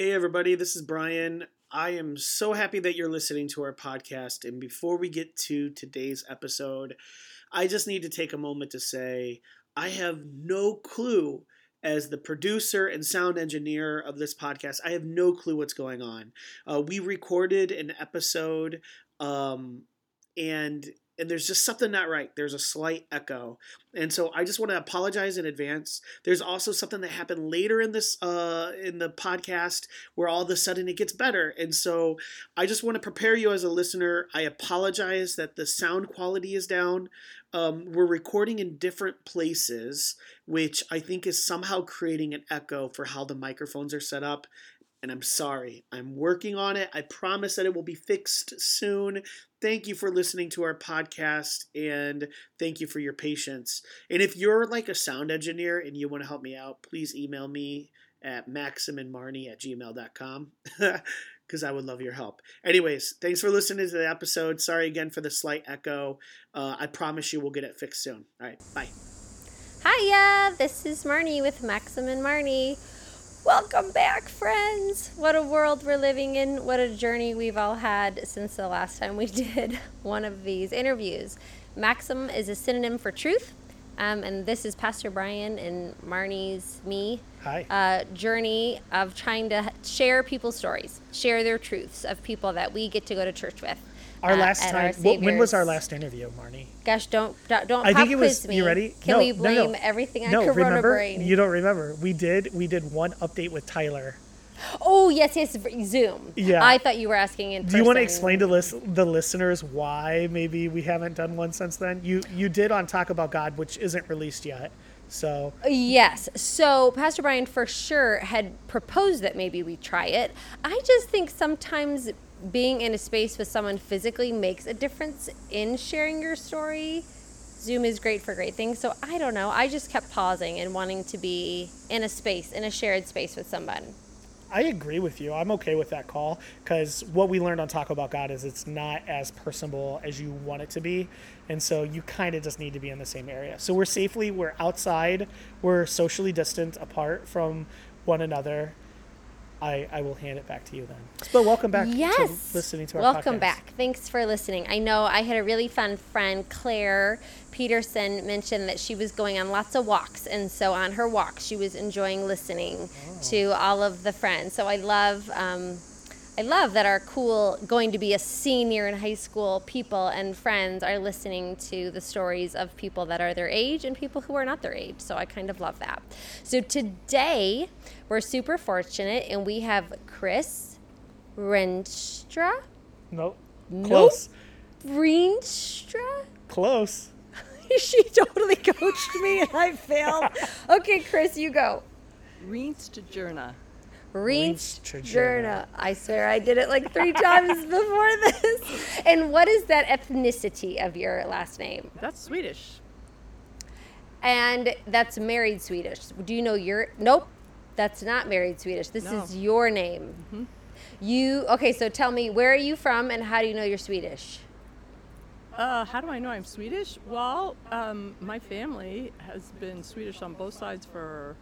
Hey, everybody, this is Brian. I am so happy that you're listening to our podcast. And before we get to today's episode, I just need to take a moment to say I have no clue as the producer and sound engineer of this podcast. I have no clue what's going on. Uh, we recorded an episode um, and and there's just something not right. There's a slight echo, and so I just want to apologize in advance. There's also something that happened later in this uh, in the podcast where all of a sudden it gets better, and so I just want to prepare you as a listener. I apologize that the sound quality is down. Um, we're recording in different places, which I think is somehow creating an echo for how the microphones are set up and I'm sorry. I'm working on it. I promise that it will be fixed soon. Thank you for listening to our podcast and thank you for your patience. And if you're like a sound engineer and you want to help me out, please email me at maximanmarnie at gmail.com because I would love your help. Anyways, thanks for listening to the episode. Sorry again for the slight echo. Uh, I promise you we'll get it fixed soon. All right, bye. Hiya, this is Marnie with Maxim and Marnie. Welcome back, friends. What a world we're living in. What a journey we've all had since the last time we did one of these interviews. Maxim is a synonym for truth. Um, and this is Pastor Brian and Marnie's me Hi. uh, journey of trying to share people's stories, share their truths of people that we get to go to church with. Our uh, last at our time. wh- when was our last interview, Marnie? Gosh, don't don't, don't I think it was. me. You ready? Can no, we blame no. everything on no, Corona remember? brain? You don't remember? We did. We did one update with Tyler. Oh yes, yes, Zoom. Yeah. I thought you were asking in. Do you want to explain to lis- the listeners why maybe we haven't done one since then? You you did on Talk About God, which isn't released yet. So Yes. So Pastor Brian for sure had proposed that maybe we try it. I just think sometimes being in a space with someone physically makes a difference in sharing your story. Zoom is great for great things. So I don't know. I just kept pausing and wanting to be in a space, in a shared space with someone. I agree with you. I'm okay with that call because what we learned on Talk About God is it's not as personable as you want it to be. And so you kind of just need to be in the same area. So we're safely, we're outside, we're socially distant apart from one another. I, I will hand it back to you then. But welcome back Yes. to listening to our Welcome podcast. back. Thanks for listening. I know I had a really fun friend, Claire Peterson, mentioned that she was going on lots of walks. And so on her walk, she was enjoying listening Oh. to all of the friends. So I love. Um, I love that our cool, going to be a senior in high school people and friends are listening to the stories of people that are their age and people who are not their age. So I kind of love that. So today, we're super fortunate and we have Chris Renstra. Nope. Nope. Close. Reenstra? Close. she totally coached me and I failed. Okay, Chris, you go. Reenstjourna. Reenstra. I swear I did it like three times before this. And what is that ethnicity of your last name? That's Swedish. And that's married Swedish. Do you know your? Nope, that's not married Swedish. This No. is your name. You okay? So tell me, where are you from, and how do you know you're Swedish? Uh, how do I know I'm Swedish? Well, um, my family has been Swedish on both sides for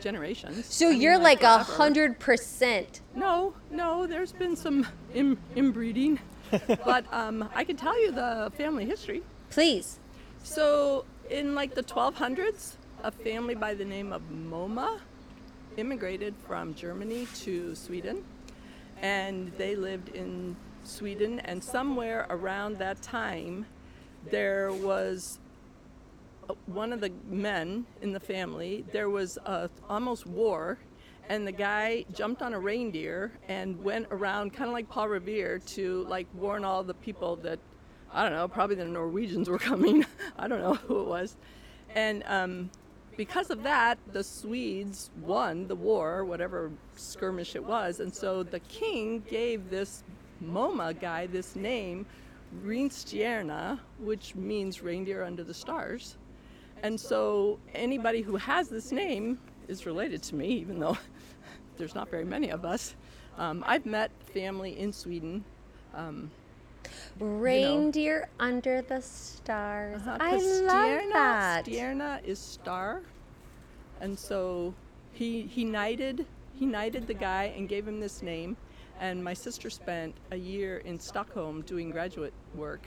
generations. So I mean, you're like a hundred percent. No, no, there's been some in, inbreeding. but um, I can tell you the family history. Please. So, in like the 1200s, a family by the name of Moma immigrated from Germany to Sweden, and they lived in Sweden. And somewhere around that time, there was uh, one of the men in the family. There was a almost war, and the guy jumped on a reindeer and went around, kind of like Paul Revere, to like warn all the people that I don't know, probably the Norwegians were coming. I don't know who it was. And um, because of that, the Swedes won the war, whatever skirmish it was. And so the king gave this MoMA guy this name, Reinstjerna, which means reindeer under the stars. And so anybody who has this name is related to me, even though there's not very many of us. Um, I've met family in Sweden. Um, Reindeer under the stars. Uh-huh, I love Stjerna- that. Stjerna is star, and so he he knighted he knighted the guy and gave him this name. And my sister spent a year in Stockholm doing graduate work,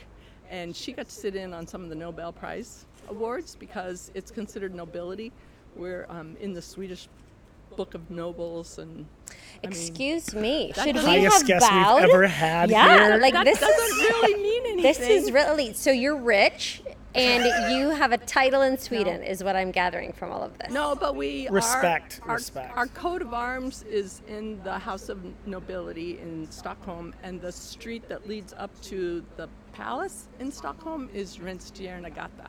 and she got to sit in on some of the Nobel Prize awards because it's considered nobility. We're um, in the Swedish Book of Nobles, and I mean, Excuse me. that Should we have guest we've bowed? ever had yeah, here. like that this doesn't is really mean anything. this is really so you're rich and you have a title in Sweden is what I'm gathering from all of this. No, but we Respect, Our, our, respect. Our coat of arms is in the House of Nobility in Stockholm, and the street that leads up to the palace in Stockholm is Rinstjärnagata,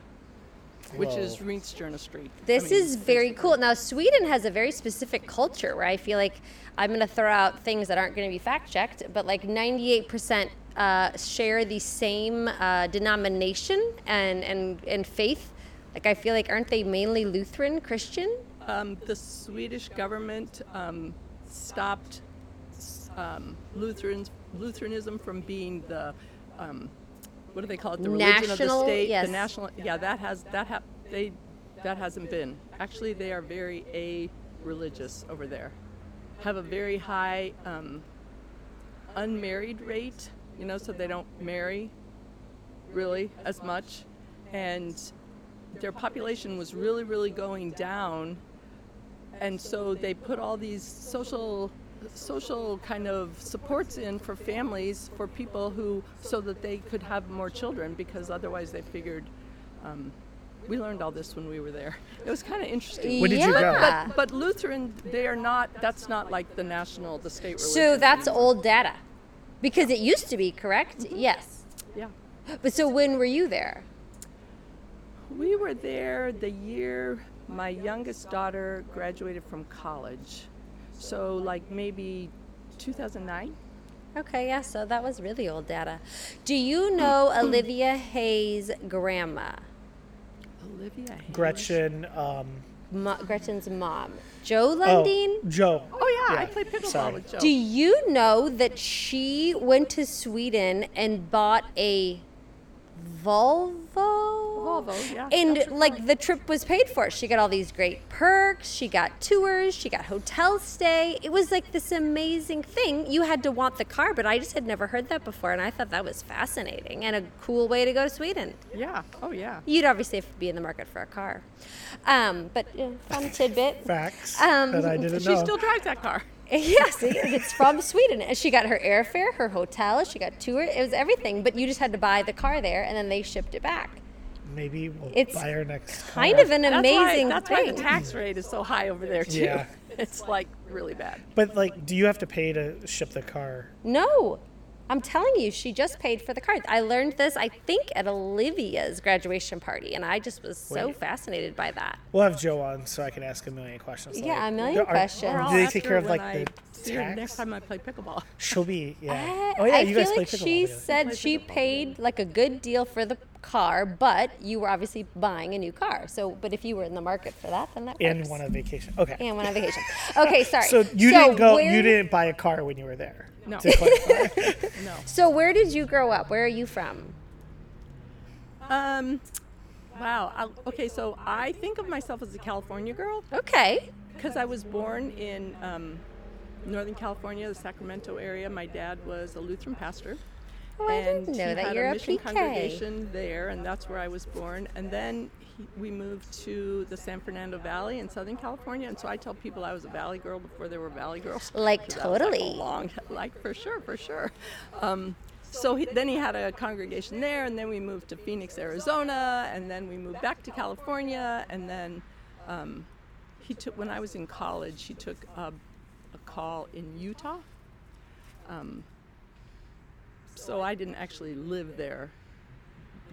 which is Whoa. Rinstjärna Street. I This mean, is very cool. Now, Sweden has a very specific culture where I feel like I'm going to throw out things that aren't going to be fact checked, but like 98% uh, share the same uh, denomination and, and, and faith. Like, I feel like, aren't they mainly Lutheran Christian? Um, the Swedish government um, stopped um, Lutherans, Lutheranism from being the um, what do they call it? The religion of the state. yes. The national. Yeah, that has that ha- they that hasn't been. Actually, they are very a religious over there. Have a very high um, unmarried rate. You know, so they don't marry really as much, and their population was really, really going down and so they put all these social social kind of supports in for families for people who so that they could have more children because otherwise they figured um, we learned all this when we were there it was kind of interesting When did you go? But, but lutheran they are not that's not like the national the state religion So that's old data. Because it used to be, correct? Yes. yeah But so when were you there? we were there the year my youngest daughter graduated from college so like maybe 2009 Okay, yeah, so that was really old data. Do you know Olivia Hayes' grandma? olivia Hayes. Gretchen. Um, Mo- Gretchen's mom, Joe oh, Joe. Oh yeah, I Yeah, played pickleball sorry. with Joe. Do you know that she went to Sweden and bought a Volvo? Volvo, yeah, And like car. the trip was paid for. She got all these great perks. She got tours. She got hotel stay. It was like this amazing thing. You had to want the car, but I just had never heard that before, and I thought that was fascinating and a cool way to go to Sweden. Yeah. Oh yeah. You'd obviously have to be in the market for a car, um, but uh, fun tidbit. Facts Um, that I didn't She know. still drives that car. Yes, it's from Sweden. And she got her airfare, her hotel, she got tour. It was everything, but you just had to buy the car there, and then they shipped it back. Maybe we'll It's buy our next. Kind car. of an That's amazing why, that's thing. why the tax rate is so high over there too. Yeah. It's like really bad. But like, do you have to pay to ship the car? no, I'm telling you, she just paid for the car. I learned this, I think, at Olivia's graduation party, and I just was so Wait. fascinated by that. We'll have Joe on so I can ask a million questions. Yeah, like, a million are- questions. Or I'll Do they take care of like I the see her next time I play pickleball. She'll be yeah. I- oh yeah, I you feel guys like play she pickleball together. said Play she pickleball paid like a good deal for the car, but you were obviously buying a new car. So, but if you were in the market for that, then that and works. went on vacation. Okay. and went on vacation. Okay, sorry. So you didn't go. where- You didn't buy a car when you were there. No. To. No. So where did you grow up? Where are you from? Um. Wow. I, okay, so I think of myself as a California girl Okay. because I was born in um, Northern California, the Sacramento area. My dad was a Lutheran pastor. Oh, I and didn't know he that. had You're a a mission PK. congregation there, and that's where I was born. And then he, we moved to the San Fernando Valley in Southern California. And so I tell people I was a Valley girl before there were Valley girls. Like was, like, totally. long, like for sure, for sure. Um, so he, then he had a congregation there, and then we moved to Phoenix, Arizona, and then we moved back to California, and then um, he took when I was in college, he took a, a call in Utah. Um, so I didn't actually live there,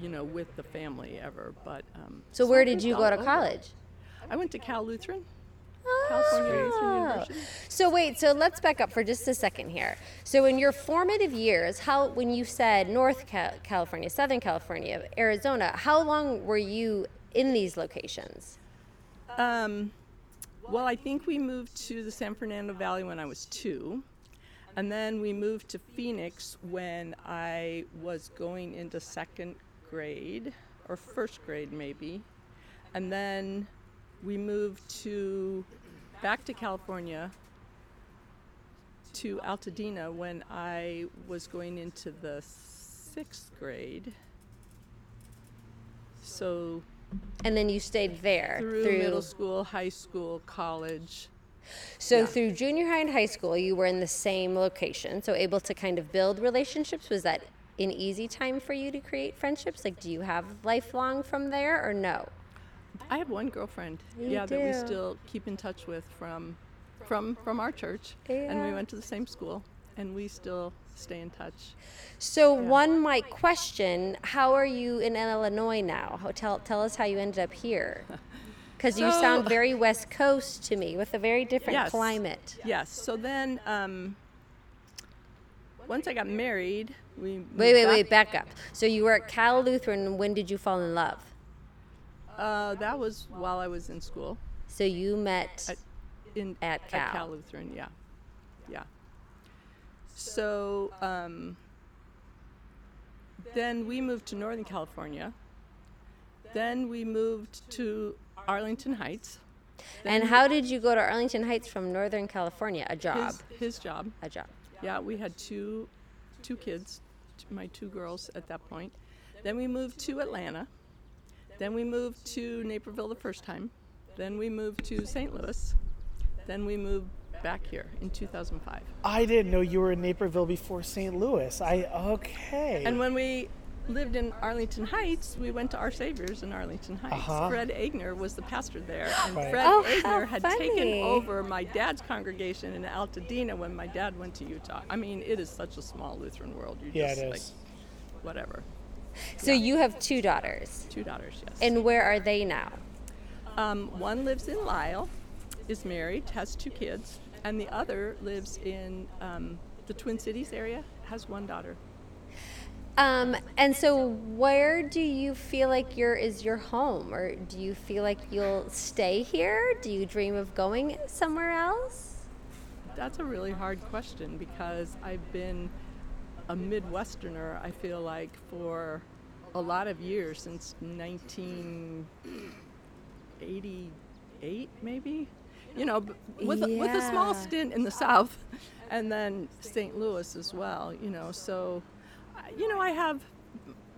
you know, with the family ever. But um, So where did you go to over. college? I went to Cal Lutheran. California Oh. So wait, so let's back up for just a second here. So in your formative years, how when you said North Cal- California, Southern California, Arizona, how long were you in these locations? Um, well, I think we moved to the San Fernando Valley when I was two. And then we moved to Phoenix when I was going into second grade or first grade, maybe. And then we moved to back to California to Altadena when I was going into the sixth grade. So And then you stayed there through, middle school, high school, college. So Yeah. through junior high and high school, you were in the same location, so able to kind of build relationships. Was that an easy time for you to create friendships? Like, do you have lifelong from there or no? I have one girlfriend, You yeah, that we still keep in touch with from from from our church, and we went to the same school, and we still stay in touch. So one might question, how are you in Illinois now? Tell tell us how you ended up here. Because you So- sound very West Coast to me, with a very different Yes. climate. Yes. So then, um, once I got married, we Wait, wait, back- wait, back up. So you were at Cal Lutheran. When did you fall in love? Uh, that was while I was in school. So you met. At- in At Cal. Lutheran, yeah, yeah. So um, then we moved to Northern California. Then we moved to Arlington Heights. and how did you go to Arlington Heights from Northern California? A job. His, his job. A job. Yeah, we had two, two kids, my two girls at that point. Then we moved to Atlanta. Then we moved to Naperville the first time. Then we moved to St. Louis. Then we moved back here in 2005. I didn't know you were in Naperville before St. Louis. I okay. And when we lived in Arlington Heights, we went to Our Saviors in Arlington Heights. Uh-huh. Fred Agner was the pastor there, and Right. Fred Oh, how Agner had taken over my dad's congregation in Altadena when my dad went to Utah. I mean, it is such a small Lutheran world. You yeah, just it like whatever. So you have two daughters. Two daughters, yes. And where are they now? um, one lives in Lisle, is married, has two kids, and the other lives in um, the Twin Cities area, has one daughter. Um, and so where do you feel like your is your home or do you feel like you'll stay here? Do you dream of going somewhere else? That's a really hard question because I've been a Midwesterner, I feel like, for a lot of years since 1988, maybe. You know, with, a, with a small stint in the South and then St. Louis as well, you know. So, you know, I have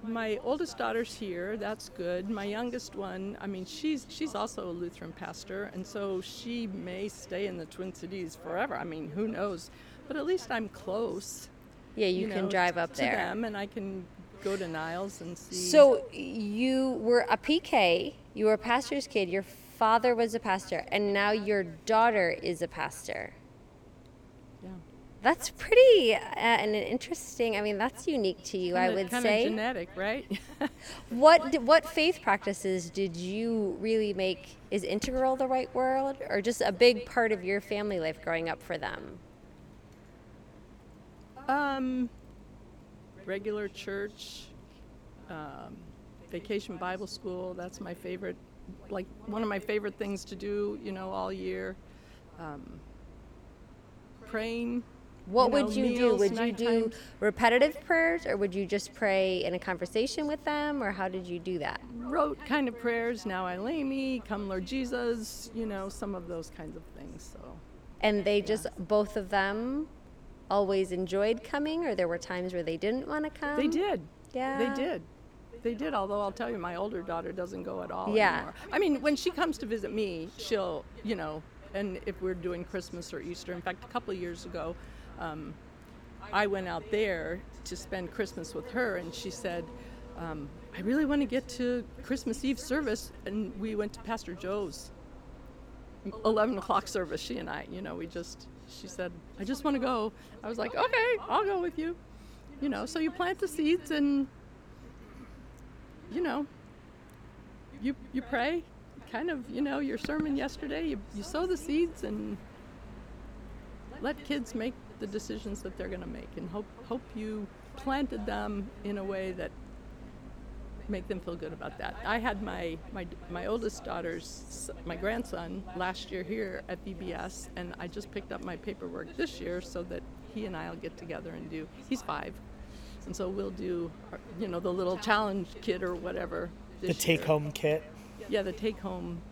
my oldest daughter's here. That's good. My youngest one, I mean, she's she's also a Lutheran pastor, and so she may stay in the Twin Cities forever. I mean, who knows? But at least I'm close. Yeah, you, can know, drive up to there. them, and I can go to Niles and see. So you were a PK, you were a pastor's kid, your father was a pastor, and now your daughter is a pastor. That's pretty uh, and an interesting. I mean, that's unique to you, I Kinda- would kinda say. genetic, right? What d- what faith practices did you really make is integral the right word or just a big part of your family life growing up for them? Um, regular church, um, vacation Bible school. That's my favorite, like one of my favorite things to do. You know, all year. Um, praying. What you know, would you do? Would you do repetitive prayers or would you just pray in a conversation with them or how did you do that? Rote kind of prayers. Now I lay me. Come Lord Jesus. You know, some of those kinds of things. So. And they just both of them always enjoyed coming or there were times where they didn't want to come? They did. Yeah. They did. They did, although I'll tell you, my older daughter doesn't go at all Yeah. anymore. I mean, when she comes to visit me, she'll, you know, and if we're doing Christmas or Easter, in fact, a couple of years ago, um, I went out there to spend Christmas with her, and she said, um, I really want to get to Christmas Eve service. And we went to Pastor Joe's 11 o'clock service, she and I. You know, we just, she said, I just want to go. I was like, okay, I'll go with you. You know, so you plant the seeds and you know, you you pray, kind of, you know, your sermon yesterday, you, you sow the seeds and let kids make the decisions that they're going to make and hope hope you planted them in a way that make them feel good about that. I had my my my oldest daughter's my grandson last year here at VBS and I just picked up my paperwork this year so that he and I'll get together and do he's 5 and so we'll do, you know, the little challenge kit or whatever. The take year. home kit. Yeah, the take home.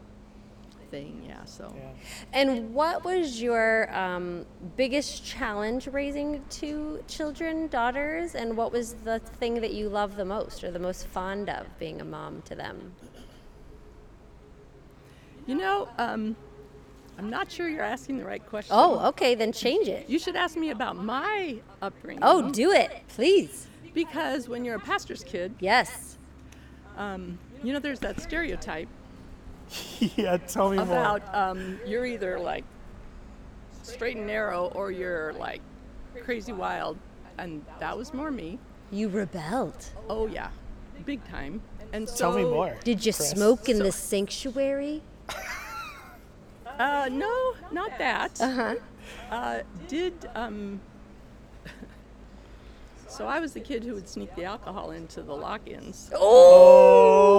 Thing. Yeah. So. Yeah. And what was your um, biggest challenge raising two children, daughters, and what was the thing that you love the most or the most fond of being a mom to them? You know, um, I'm not sure you're asking the right question. Oh, okay, then change it. You should ask me about my upbringing. Oh, do it, please. Because when you're a pastor's kid, Yes. um, you know, there's that stereotype yeah, tell me more. about um, you're either like straight and narrow or you're like crazy wild, and that was more me. You rebelled. Oh yeah, big time. And so, Tell me more. Did you Chris. smoke in the sanctuary? Uh, no, not that. Uh huh. Uh, did um, so I was the kid who would sneak the alcohol into the lock-ins. Oh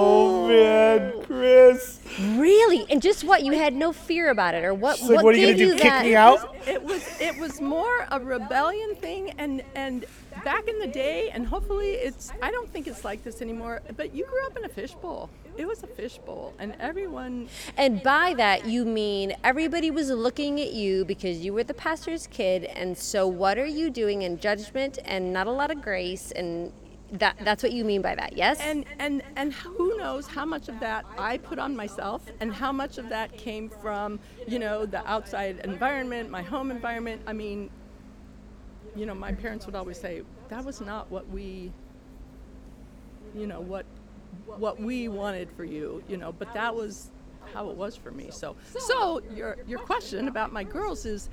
man, Chris. Really? And just what? You had no fear about it, or what? She's like, what, what are you gave gonna do? you Kick that? me out? It was it was more a rebellion thing, and and back in the day, and hopefully it's I don't think it's like this anymore. But you grew up in a fishbowl. It was a fishbowl, and everyone And by that, you mean everybody was looking at you because you were the pastor's kid, and so what are you doing in judgment and not a lot of grace, and that that's what you mean by that, yes? and and and who knows how much of that I put on myself and how much of that came from you know the outside environment my home environment I mean you know my parents would always say that was not what we you know what what we wanted for you you know but that was how it was for me so so your your question about my girls is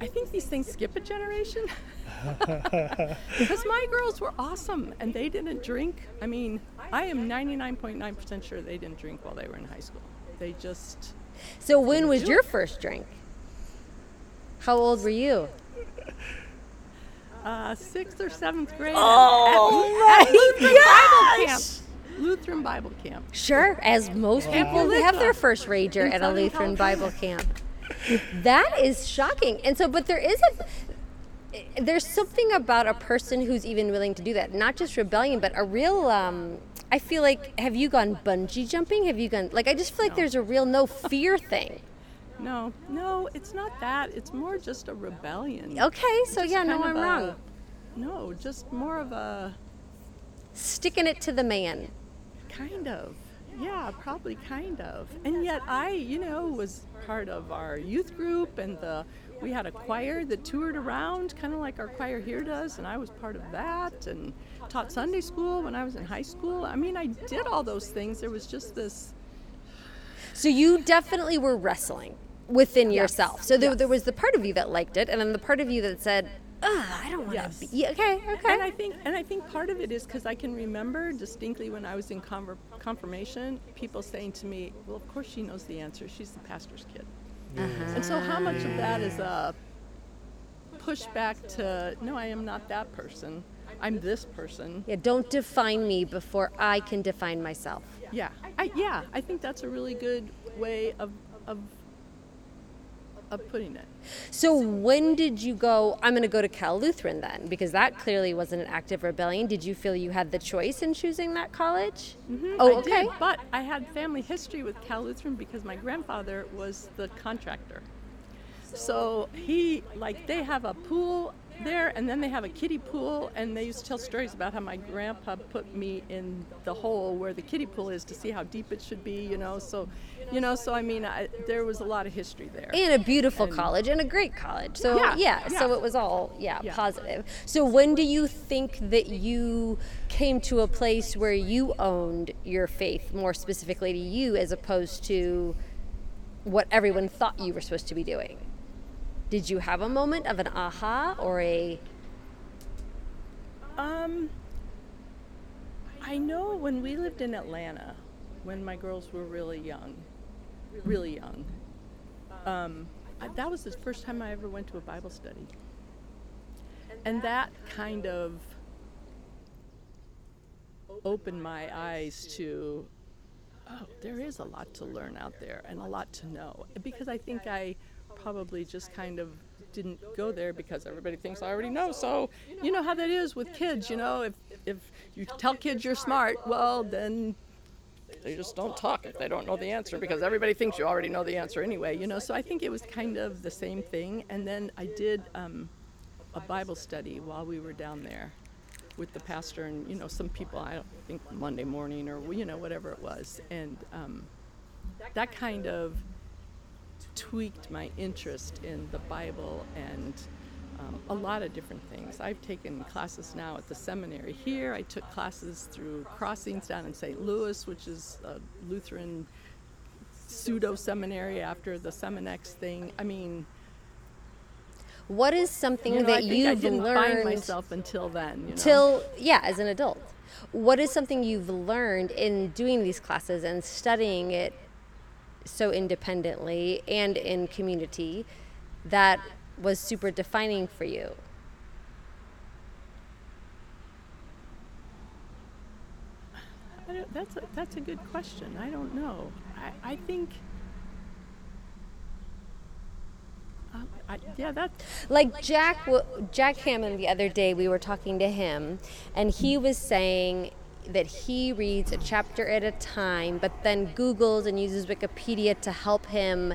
I think these things skip a generation because my girls were awesome and they didn't drink. I mean, I am 99.9% sure they didn't drink while they were in high school. They just, so when was your first drink? How old were you? uh, sixth or seventh grade. Oh at, at Lutheran Bible camp. Lutheran Bible camp. Sure, as most people Wow. have their first rager In at a Lutheran Bible camp. That is shocking. And so, but there is a, there's something about a person who's even willing to do that. Not just rebellion, but a real. Um, I feel like, have you gone bungee jumping? Have you gone like? I just feel like there's a real no fear thing. No, no, it's not that. It's more just a rebellion. Okay, so Just yeah, no, I'm a- wrong. No, just more of a Sticking it to the man. Kind of. Yeah, probably kind of. And yet I, you know, was part of our youth group and the we had a choir that toured around kind of like our choir here does and I was part of that and taught Sunday school when I was in high school. I mean, I did all those things. There was just this So you definitely were wrestling within yourself. So there, Yes. there was the part of you that liked it, and then the part of you that said, Ugh, I don't want to Yes. be. Yeah, okay, okay. And I think, and I think part of it is because I can remember distinctly when I was in conver- confirmation, people saying to me, "Well, of course she knows the answer. She's the pastor's kid." And so, how much of that is a pushback to, "No, I am not that person. I'm this person." yeah, don't define me before I can define myself. Yeah, I, yeah, I think that's a really good way of of of putting it. So when did you go? I'm going to go to Cal Lutheran then, because that clearly wasn't an active rebellion. Did you feel you had the choice in choosing that college? Mhm, Oh, I okay. did, but I had family history with Cal Lutheran because my grandfather was the contractor. So he, like, they have a pool there, and then they have a kiddie pool, and they used to tell stories about how my grandpa put me in the hole where the kiddie pool is to see how deep it should be, you know. So, you know, so I mean, I, there was a lot of history there. And a beautiful And- college and a great college. So yeah, Yeah, so it was all yeah, Yeah. positive. So when do you think that you came to a place where you owned your faith more specifically to you as opposed to what everyone thought you were supposed to be doing? Did you have a moment of an aha or a Um, I know when we lived in Atlanta, when my girls were really young, really young, um, I- that was the first time I ever went to a Bible study. And that kind of opened my eyes to, oh, there is a lot to learn out there and a lot to know. Because I think I probably just kind of didn't go there because everybody thinks I already know. So, you know how that is with kids, you know, if, if you tell kids you're smart, well, then they just don't talk if they don't know the answer because everybody thinks you already know the answer anyway, you know. So I think it was kind of the same thing. And then I did um, a Bible study while we were down there with the pastor and you know some people. I don't think Monday morning or you know whatever it was, and um, that kind of tweaked my interest in the Bible and um, a lot of different things. I've taken classes now at the seminary here. I took classes through Crossings down in St. Louis, which is a Lutheran pseudo seminary after the Seminex thing. I mean, What is something you know, that you've didn't learned find myself until then. You know? till yeah, as an adult? What is something you've learned in doing these classes and studying it so independently and in community that was super defining for you? I don't- that's a, that's a good question. I don't know. I, I think. Um, I, yeah, that's like Jack Jack Hammond the other day we were talking to him and he was saying that he reads a chapter at a time but then googles and uses Wikipedia to help him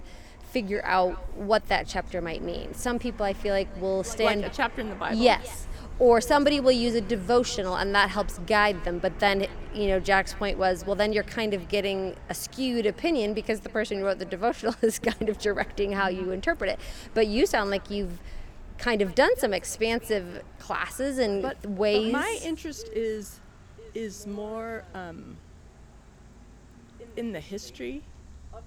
figure out what that chapter might mean. Some people I feel like will stand like a chapter in the Bible. Yes. Or somebody will use a devotional and that helps guide them. But then, you know, Jack's point was, well, then you're kind of getting a skewed opinion because the person who wrote the devotional is kind of directing how you interpret it. But you sound like you've kind of done some expansive classes and but, but ways. my interest is is more um, in the history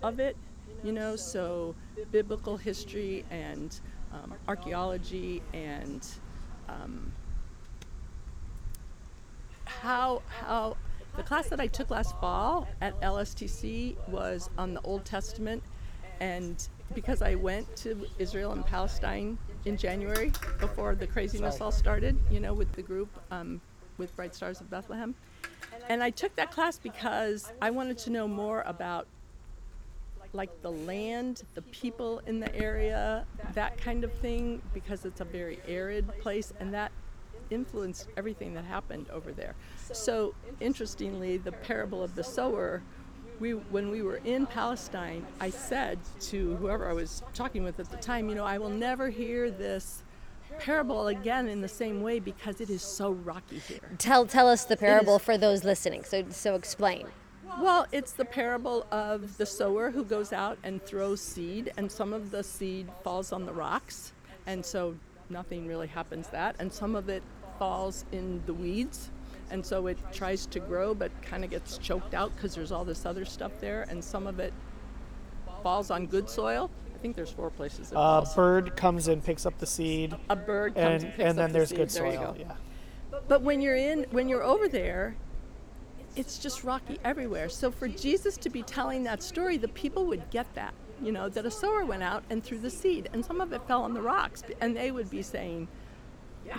of it you know so biblical history and um, archaeology and um, how how the class that I took last fall at LSTC was on the Old Testament. And because I went to Israel and Palestine in January before the craziness all started, you know, with the group um, with Bright Stars of Bethlehem. And I took that class because I wanted to know more about like the land, the people in the area, that kind of thing, because it's a very arid place, and that influenced everything that happened over there. So, interestingly, the parable of the sower, we, when we were in Palestine, I said to whoever I was talking with at the time, you know, I will never hear this parable again in the same way because it is so rocky here. tell tell us the parable for those listening. So so explain. Well, it's the parable of the sower who goes out and throws seed, and some of the seed falls on the rocks, and so nothing really happens that, and some of it falls in the weeds, and so it tries to grow but kind of gets choked out because there's all this other stuff there, and some of it falls on good soil. I think there's four places A uh, falls. bird comes and picks up the seed, A bird comes and and, picks and up then the there's seed. good There you soil. go. Yeah. But when you're in, when you're over there, it's just rocky everywhere. So for Jesus to be telling that story, the people would get that. You know, that a sower went out and threw the seed, and some of it fell on the rocks, and they would be saying,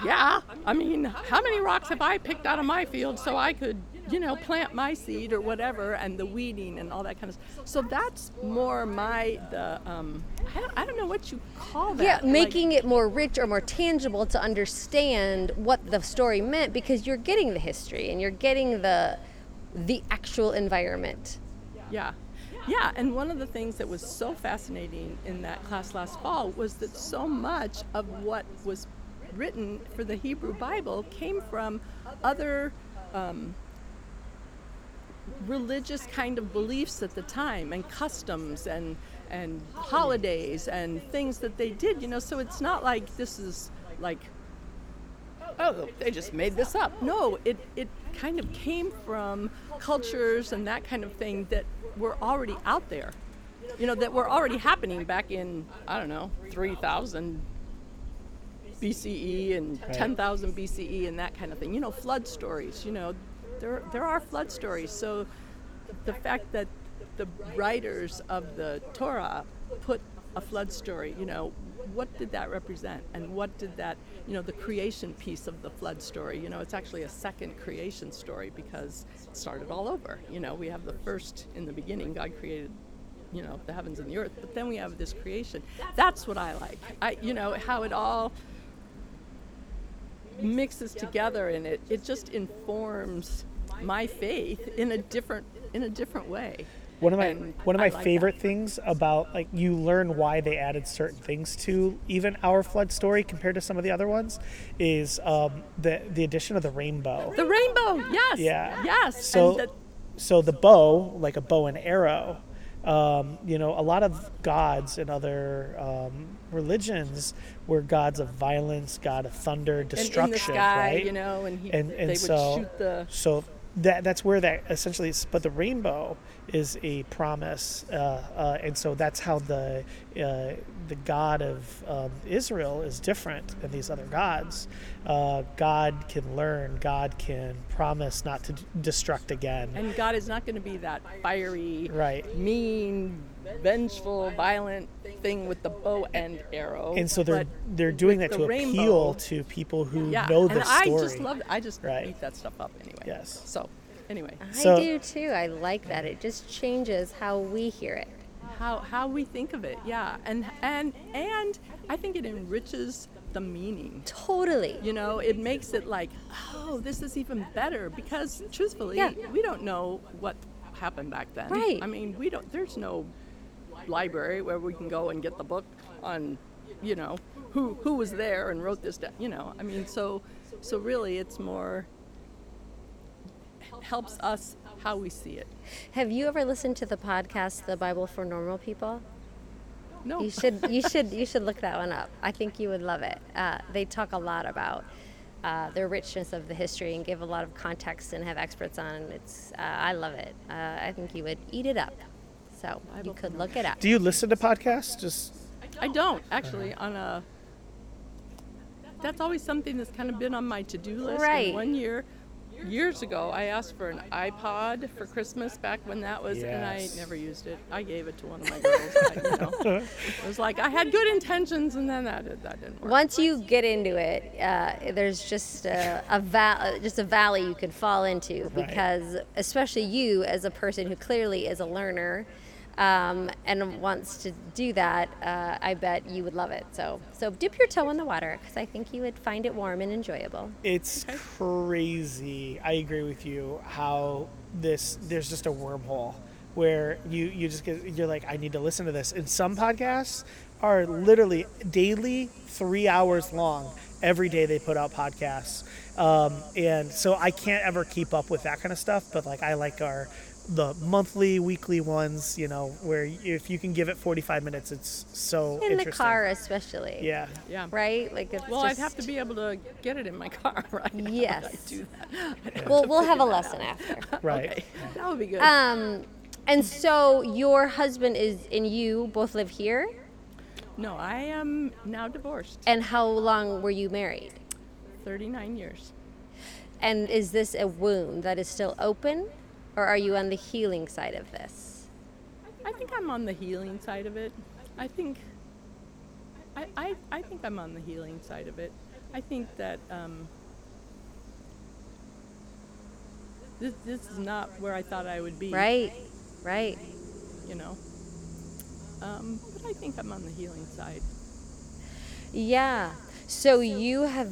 "Yeah, I mean, how many rocks have I picked out of my field so I could, you know, plant my seed or whatever?" And the weeding and all that kind of stuff. So that's more my the um, I don't, I don't know what you call that. Yeah, like- making it more rich or more tangible to understand what the story meant because you're getting the history and you're getting the the actual environment. Yeah. Yeah, and one of the things that was so fascinating in that class last fall was that so much of what was written for the Hebrew Bible came from other um, religious kind of beliefs at the time and customs and and holidays and things that they did you know so it's not like this is like oh they just made this up no it it kind of came from cultures and that kind of thing that were already out there you know that were already happening back in i don't know 3000 BCE and Right. 10,000 BCE and that kind of thing. You know, flood stories. You know, there there are flood stories. So the fact that the writers of the Torah put a flood story, you know, what did that represent? And what did that, you know, the creation piece of the flood story, you know, it's actually a second creation story because it started all over. You know, we have the first in the beginning, God created you know the heavens and the earth but then we have this creation that's what i like i you know how it all mixes together and it, it just informs my faith in a different in a different way. One of my And one of my like favorite that. things about like you learn why they added certain things to even our flood story compared to some of the other ones is um, the the addition of the rainbow. The rainbow, yes, Yeah. yes. So and the, so the bow, like a bow and arrow, um, you know, a lot of gods in other um, religions were gods of violence, god of thunder, and destruction, in the sky, right? you know, and, he, and and they so would shoot the so that that's where that essentially is. But the rainbow is a promise, uh, uh, and so that's how the uh, the God of um, Israel is different than these other gods. Uh, God can learn. God can promise not to d- destruct again. And God is not going to be that fiery, Right. mean, vengeful, violent thing with the bow and arrow. and so they're but they're doing that to rainbow- appeal to people who yeah, know the and I story. just love. I just Right. eat that stuff up anyway. Yes. So, anyway, So- I do too. I like that. It just changes how we hear it. how how we think of it, yeah, and and and I think it enriches the meaning. Totally. You know, it makes it like, oh, this is even better because truthfully, Yeah. we don't know what happened back then. Right. I mean, we don't. There's no library where we can go and get the book on, you know, who who was there and wrote this down. You know, I mean, so so really, it's more helps us how we see it. Have you ever listened to the podcast The Bible for Normal People? No, You should you should you should look that one up. I think you would love it. Uh, they talk a lot about uh, the richness of the history and give a lot of context and have experts on. It's uh, I love it. Uh, I think you would eat it up. So you could look it up. Do you listen to podcasts? Just I don't actually on a. That's always something that's kind of been on my to-do list. And Right. one year, years ago, I asked for an iPod for Christmas back when that was, and I Yes. never used it. I gave it to one of my girls. I, you know, it was like I had good intentions, and then that that didn't work. Once you get into it, uh, there's just a, a val- just a valley you can fall into Right. because, especially you as a person who clearly is a learner um, and wants to do that, uh, I bet you would love it. So, so dip your toe in the water because I think you would find it warm and enjoyable. It's crazy. I agree with you. How this there's just a wormhole where you you just get you're like I need to listen to this. And some podcasts are literally daily, three hours long. Every day they put out podcasts, um, and so I can't ever keep up with that kind of stuff. But like I like our the monthly, weekly ones. You know, where if you can give it 45 minutes, it's so In the car, especially. Yeah. yeah. Right? Like it's Well, just, I'd have to be able to get it in my car, right? How would Yes. I do that? I'd Well, we'll have a lesson out. after. Right. Okay, that would be good. Um, and so your husband is and you both live here. no, I am now divorced. And how long were you married? 39 years. And is this a wound that is still open, or are you on the healing side of this? I think I'm on the healing side of it. I think I, I, I think I'm on the healing side of it. I think that um, this, this is not where I thought I would be. Right, right. You know. Um, but I think I'm on the healing side. Yeah. So you have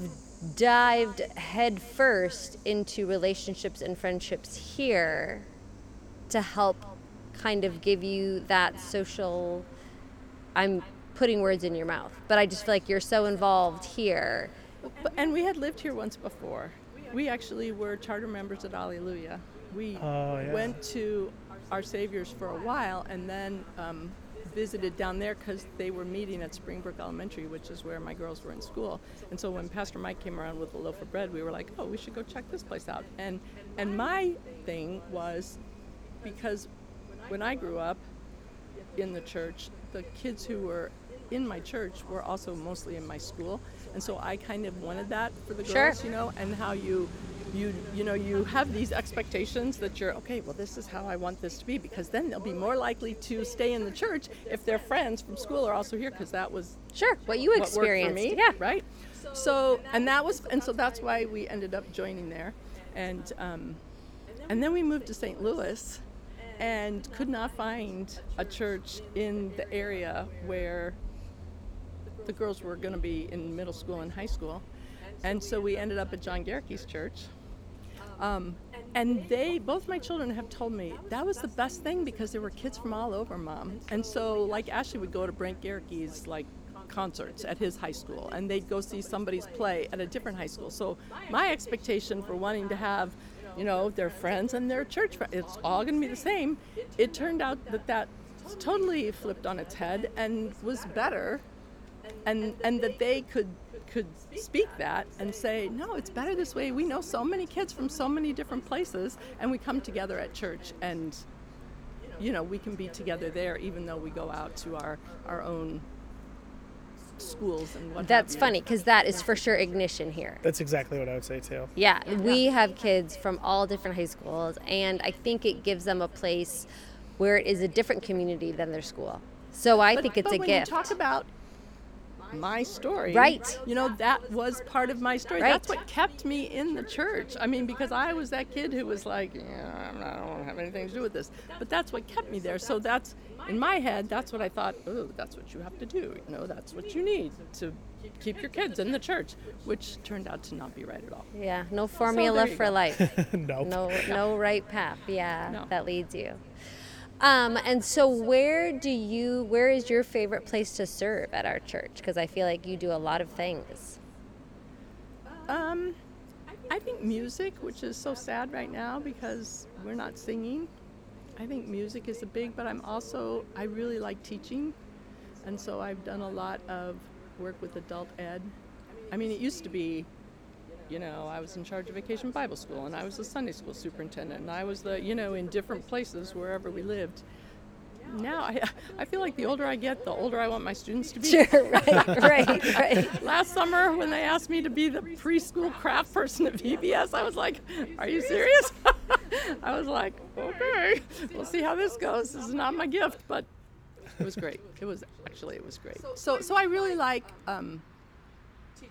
dived headfirst into relationships and friendships here to help kind of give you that social. I'm putting words in your mouth, but I just feel like you're so involved here. And we had lived here once before. We actually were charter members at Alleluia. We Oh, yeah. went to Our Savior's for a while and then um, visited down there because they were meeting at Springbrook Elementary, which is where my girls were in school. And so when Pastor Mike came around with a loaf of bread, we were like, oh, we should go check this place out. And, and my thing was because when I grew up in the church, the kids who were in my church were also mostly in my school, and so I kind of wanted that for the Sure. girls, you know, and how you, you, you know, you have these expectations that you're okay. Well, this is how I want this to be because then they'll be more likely to stay in the church if their friends from school are also here because that was Sure, what you what for experienced. me, Yeah. right? So, and that was, and so that's why we ended up joining there, and um, and then we moved to St. Louis, and could not find a church in the area where the girls were going to be in middle school and high school, and so we ended up at John Garrick's church. Um, and they, both my children have told me that was the best thing because there were kids from all over, mom. And so, like Ashley would go to Brent Gehrke's like concerts at his high school, and they'd go see somebody's play at a different high school. So my expectation for wanting to have, you know, their friends and their church friends, it's all going to be the same. It turned out that that totally flipped on its head and was better, and and that they could could speak that and say, no, it's better this way. We know so many kids from so many different places, and we come together at church, and you know, we can be together there, even though we go out to our our own schools and what. That's funny because that is for sure ignition here. That's exactly what I would say too. Yeah, we have kids from all different high schools, and I think it gives them a place where it is a different community than their school. So I But- think it's but a when gift. You talk about my story, Right. You know that was part of my story. Right. That's what kept me in the church. I mean, because I was that kid who was like, yeah, I'm not- I don't want to have anything to do with this. But that's what kept me there. So that's in my head. That's what I thought. Oh, that's what you have to do. You know, that's what you need to keep your kids in the church, which turned out to not be right at all. yeah, no formula you for go. life. nope. no, no right path. Yeah, No. that leads you. Um, and so, where do you? Where is your favorite place to serve at our church? Because I feel like you do a lot of things. Um, I think music, which is so sad right now because we're not singing. I think music is a big, but I'm also I really like teaching, and so I've done a lot of work with adult ed. I mean, it used to be, you know, I was in charge of Vacation Bible School, and I was the Sunday school superintendent, and I was the, you know, in different places wherever we lived. Now I, I feel like the older I get, the older I want my students to be. Sure, right, right, right. Last summer, when they asked me to be the preschool craft person at VBS, I was like, "Are you serious?" I was like, "Okay, we'll see how this goes. This is not my gift, but it was great. It was actually it was great. So, so I really like um,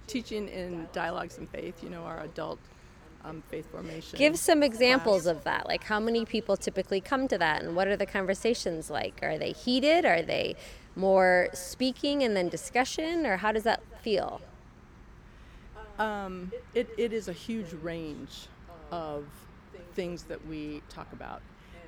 teaching in dialogues and faith. You know, our adult um, faith formation. Give some examples class. of that. Like, how many people typically come to that, and what are the conversations like? Are they heated? Are they more speaking and then discussion, or how does that feel? Um, it, it is a huge range of things that we talk about,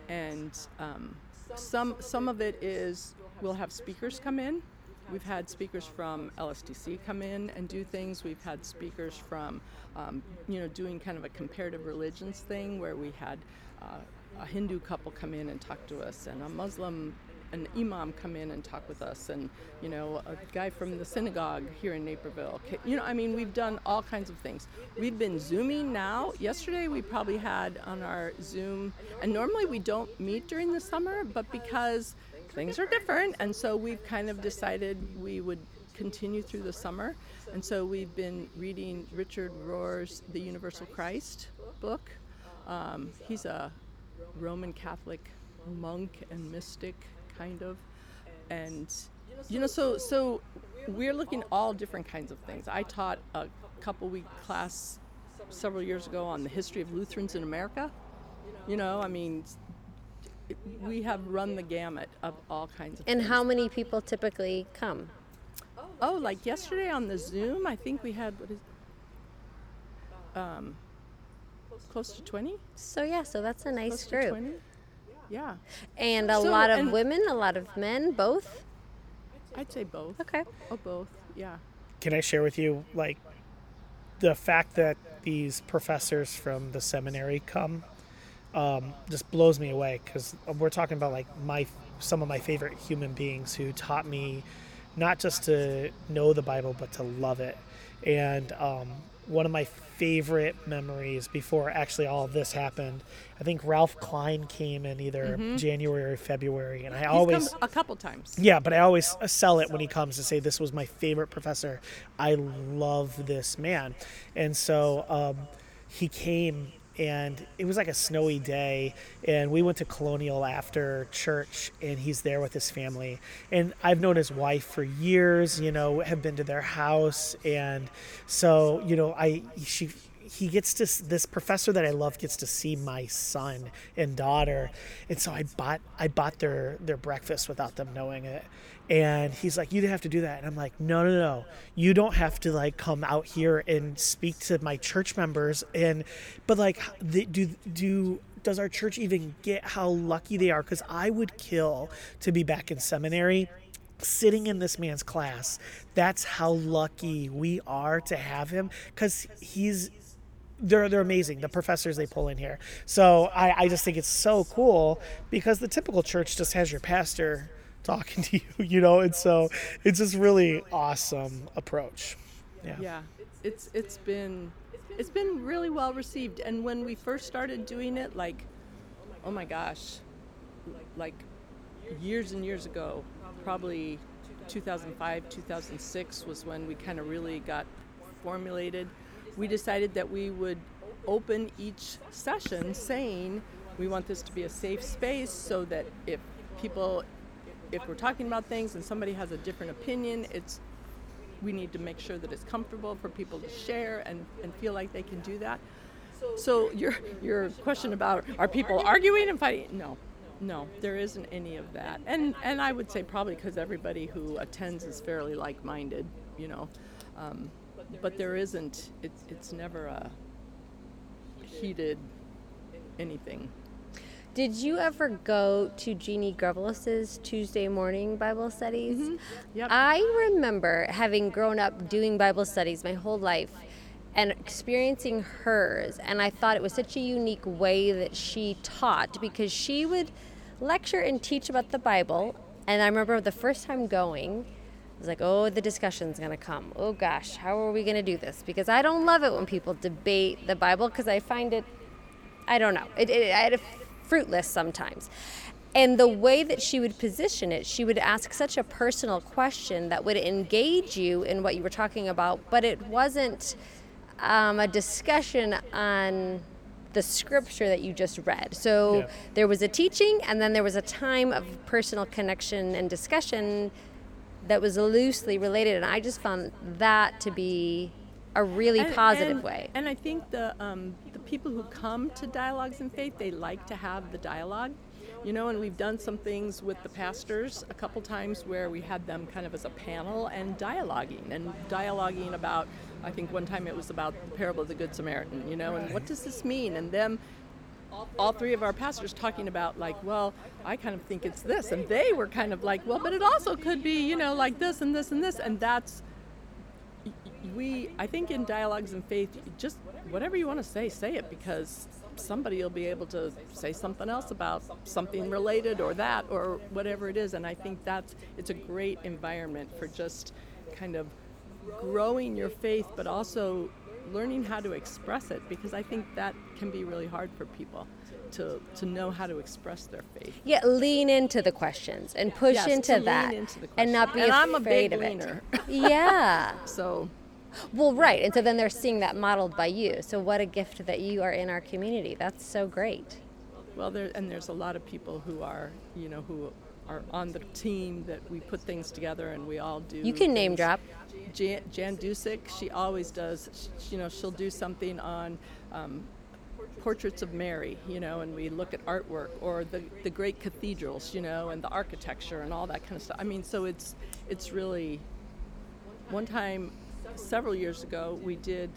and um, some some of it is we'll have speakers come in. We've had speakers from LSTC come in and do things. We've had speakers from, um, you know, doing kind of a comparative religions thing where we had uh, a Hindu couple come in and talk to us, and a Muslim an imam come in and talk with us and you know a guy from the synagogue here in naperville. You know i mean we've done all kinds of things. We've been zooming now. Yesterday we probably had on our zoom and normally we don't meet during the summer but because things are different and so we've kind of decided we would continue through the summer. And so we've been reading richard rohr's the universal christ book. Um, he's a roman catholic monk and mystic kind of. And you know so so we're looking all different kinds of things. I taught a couple week class several years ago on the history of lutherans in america. You know i mean we have run the gamut of all kinds of And things. how many people typically come? oh like yesterday on the zoom i think we had what is um close to 20 So yeah, so that's a nice close to group, 20 yeah and a So, lot of women, a lot of men, both. i'd say both Okay. oh both yeah Can I share with you like the fact that these professors from the seminary come um, just blows me away because we're talking about like my some of my favorite human beings who taught me not just to know the Bible but to love it. And um, one of my favorite memories before actually all of this happened, I think Ralph Klein came in either January or February, and I He's always come a couple times yeah, but I always sell it when he comes to say this was my favorite professor. I love this man, and so um, he came, and it was like a snowy day, and we went to Colonial after church, and he's there with his family, and I've known his wife for years. You know, have been to their house, and so you know, I she he gets to this professor that I love gets to see my son and daughter, and so I bought I bought their their breakfast without them knowing it. And he's like, "You didn't have to do that," and I'm like, "No, no, no, you don't have to like come out here and speak to my church members." And but like, do do does our church even get how lucky they are? Because I would kill to be back in seminary sitting in this man's class. That's how lucky we are to have him because he's they're they're amazing the professors they pull in here. So I, I just think it's so cool because the typical church just has your pastor talking to you you know? And so it's just really awesome approach. Yeah. Yeah, it's it's been it's been really well received. And when we first started doing it, like, oh my gosh, like years and years ago, probably 2005, 2006 was when we kind of really got formulated. We decided that we would open each session saying we want this to be a safe space so that if people if we're talking about things and somebody has a different opinion, it's we need to make sure that it's comfortable for people to share and, and feel like they can do that. So your your question about are people arguing and fighting? No, no, there isn't any of that. And and I would say probably because everybody who attends is fairly like-minded, you know. Um, but there isn't. It's it's never a heated anything. Did you ever go to Jeannie Grevelis's Tuesday morning Bible studies? Mm-hmm. Yep. I remember having grown up doing Bible studies my whole life and experiencing hers, and I thought it was such a unique way that she taught because she would lecture and teach about the Bible. And I remember the first time going, was like, oh, the discussion's gonna come. Oh gosh, how are we gonna do this? Because I don't love it when people debate the Bible because I find it I don't know. It, it, I had a fruitless sometimes. And the way that she would position it, she would ask such a personal question that would engage you in what you were talking about, but it wasn't um, a discussion on the scripture that you just read. So Yeah. there was a teaching, and then there was a time of personal connection and discussion that was loosely related. And I just found that to be a really And- positive and- way. And I think the um, the people who come to dialogues in faith, they like to have the dialogue, you know. And we've done some things with the pastors a couple times where we had them kind of as a panel and dialoguing and dialoguing about. I think one time it was about the parable of the Good Samaritan, you know, and what does this mean? And them all three of our pastors talking about like well i kind of think it's this and they were kind of like well but it also could be you know like this and this and this and that's we i think in dialogues in faith just whatever you want to say say it because somebody will be able to say something else about something related or that or whatever it is and i think that's it's a great environment for just kind of growing your faith but also learning how to express it because i think that can be really hard for people to to know how to express their faith Yeah, lean into the questions and push Yes, into that into and not be. And I'm a big of leaner. it. yeah. so Well, right. And so then they're seeing that modeled by you. So what a gift that you are in our community. That's so great. Well, there and there's a lot of people who are, you know, who are on the team that we put things together and we all do. You can name drop. Jan, Jan Dusick, she always does. You know, she'll do something on um, portraits of Mary, you know, and we look at artwork or the the great cathedrals, you know, and the architecture and all that kind of stuff. I mean, so it's it's really. One time, several years ago, we did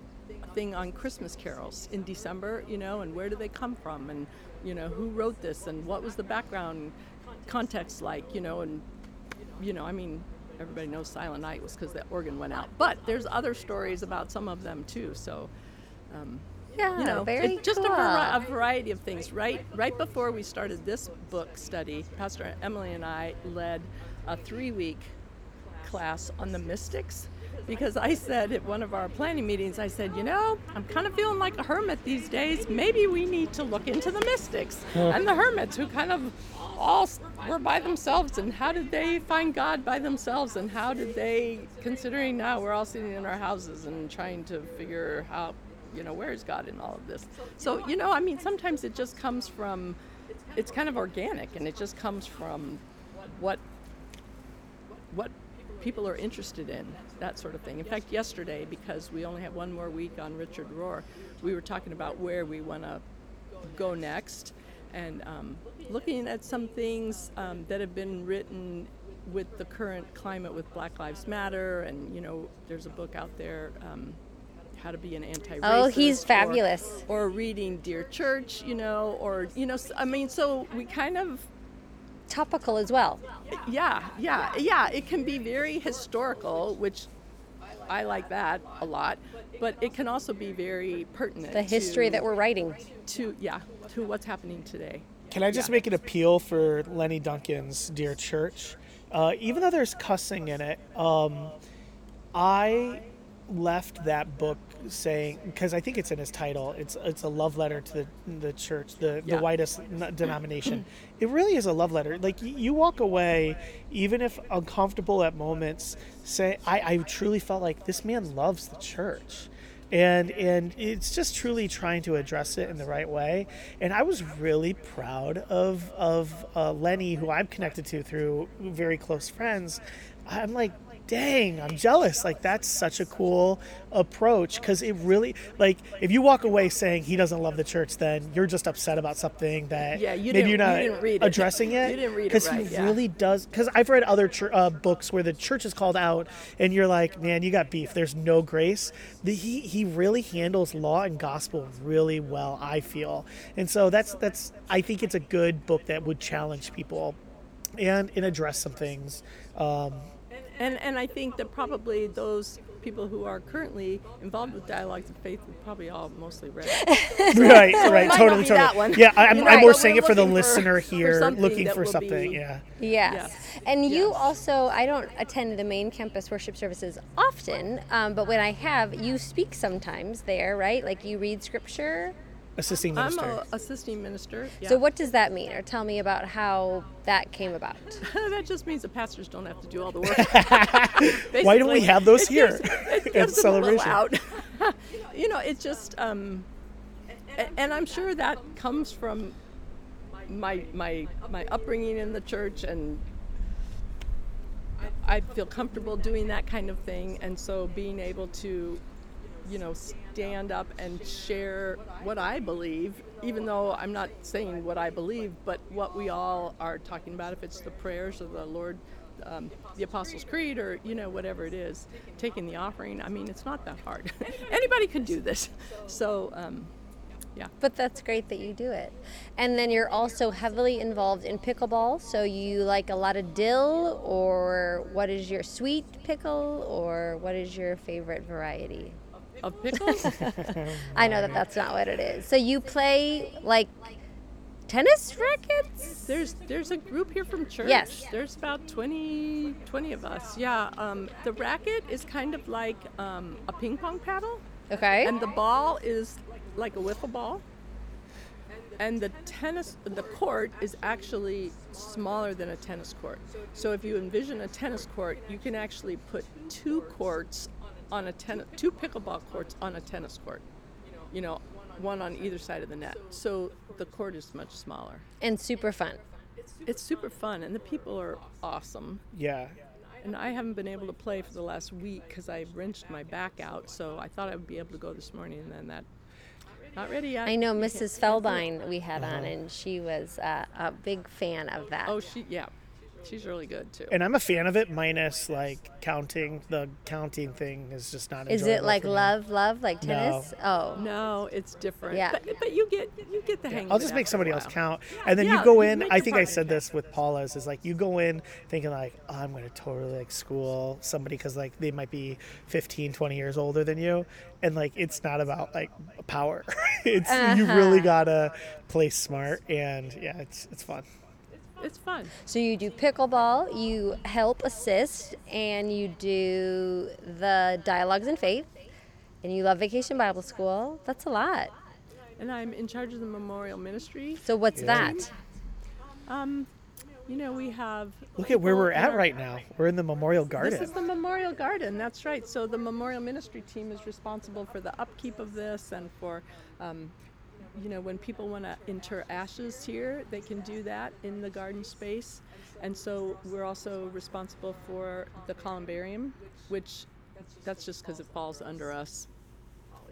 a thing on Christmas carols in December, you know, and where do they come from, and you know who wrote this, and what was the background context like, you know, and you know, I mean, everybody knows Silent Night was because the organ went out, but there's other stories about some of them too. So, um, Yeah, you know, very it's just cool. a, vari- a variety of things. Right, right before we started this book study, Pastor Emily and I led a three-week class on the mystics. Because I said at one of our planning meetings, I said, you know, I'm kind of feeling like a hermit these days. Maybe we need to look into the mystics and the hermits who kind of all were by themselves. And how did they find God by themselves? And how did they, considering now we're all sitting in our houses and trying to figure out, you know, where is God in all of this? So, you know, I mean, sometimes it just comes from, it's kind of organic and it just comes from what what people are interested in that sort of thing. In fact, yesterday, because we only have one more week on Richard Rohr, we were talking about where we want to go next and um, looking at some things um, that have been written with the current climate with Black Lives Matter, and you know, there's a book out there. Um, how to be an anti-racist. Oh, he's or- fabulous. Or, reading Dear Church, you know, or you know, I mean, so we kind of Topical as well. yeah, yeah, yeah. It can be very historical, which I like that a lot, but it can also be very pertinent. The history to, that we're writing. to yeah to what's happening today. Can I just Yeah. make an appeal for Lenny Duncan's Dear Church? Uh, even though there's cussing in it, um, I left that book saying because I think it's in his title. It's it's a love letter to the the church, the Yeah. the whitest denomination. it really is a love letter. Like y- you walk away, even if uncomfortable at moments, say I, I truly felt like this man loves the church and and it's just truly trying to address it in the right way. And i was really proud of of uh, lenny who i'm connected to through very close friends. I'm like dang i'm jealous like that's such a cool approach because it really like if you walk away saying he doesn't love the church then you're just upset about something that Yeah, you maybe you're not you read it. addressing it You didn't read it because right, he yeah. really does because I've read other chur uh, books where the church is called out, and you're like, man, you got beef. There's no grace. The, he he really handles law and gospel really well. I feel, and so that's that's I think it's a good book that would challenge people, and and address some things. Um, And and I think that probably those people who are currently involved with dialogues of faith have probably all mostly read right, right, might not totally, be that totally. one. Yeah, I- I'm, You I'm more but saying it for the listener for here, something looking for something. be- yeah. Yes. Yes. And you also, I don't attend the main campus worship services often, um, but when I have, you speak sometimes there, right? Like you read scripture. Assisting minister. I'm minister. a assisting minister. Yeah. So, what does that mean? Or tell me about how that came about. that just means the pastors don't have to do all the work. Why don't we have those it here gives- it at gives them a little celebration? out. you know, it just, um, and I'm sure that comes from my my my upbringing in the church, and I feel comfortable doing that kind of thing, and so being able to, you know, stand up and share what I believe, even though I'm not saying what I believe, but what we all are talking about, if it's the prayers of the Lord, um, the Apostles' Creed, or you know whatever it is, taking the offering. I mean, it's not that hard. Anybody can do this. So, um, yeah. But that's great that you do it. And then you're also heavily involved in pickleball. So you like a lot of dill, or what is your sweet pickle, or what is your favorite variety? Of pickles? I know that that's not what it is. So you play like tennis rackets? There's there's a group here from church. Yes. There's about 20, 20 of us. Yeah. Um, the racket is kind of like um, a ping pong paddle, Okay. and the ball is like a wiffle ball. And the tennis, the court is actually smaller than a tennis court. So if you envision a tennis court, you can actually put two courts on a tennis, two pickleball courts on a tennis court. You know, one on either side of the net. So the court is much smaller. and super fun. It's super fun, and the people are awesome. Yeah. And I haven't been able to play for the last week because I wrenched my back out. So I thought I would be able to go this morning, and then that. Not ready yet. I know Mrs. can't do it. Feldine we had on, and she was uh, a big fan of that. Oh, she yeah, she's really good too. And I'm a fan of it, minus like counting. The counting thing is just not. is it like love, love, like No. tennis? Oh, no, it's different. Yeah. But, but you get you get the hang. Of it. I'll of it just make somebody else while. count, and then Yeah, you go in. make I think I said this with Paula's. Is like you go in thinking like, oh, I'm going to totally like school somebody because like they might be 15, 20 years older than you, and like it's not about like power. it's you really uh-huh. gotta play smart, and yeah, it's it's fun. It's fun. so you do pickleball, you help assist, and you do the dialogues in faith, and you love Vacation Bible School. That's a lot. And I'm in charge of the memorial ministry. So what's Yeah. that? Um, you know, we have. Look at where we're at our- right now. We're in the Memorial Garden. This is the Memorial Garden. That's right. So the Memorial Ministry team is responsible for the upkeep of this and for um, you know, when people want to inter ashes here, they can do that in the garden space. And so we're also responsible for the columbarium, which that's just because it falls under us.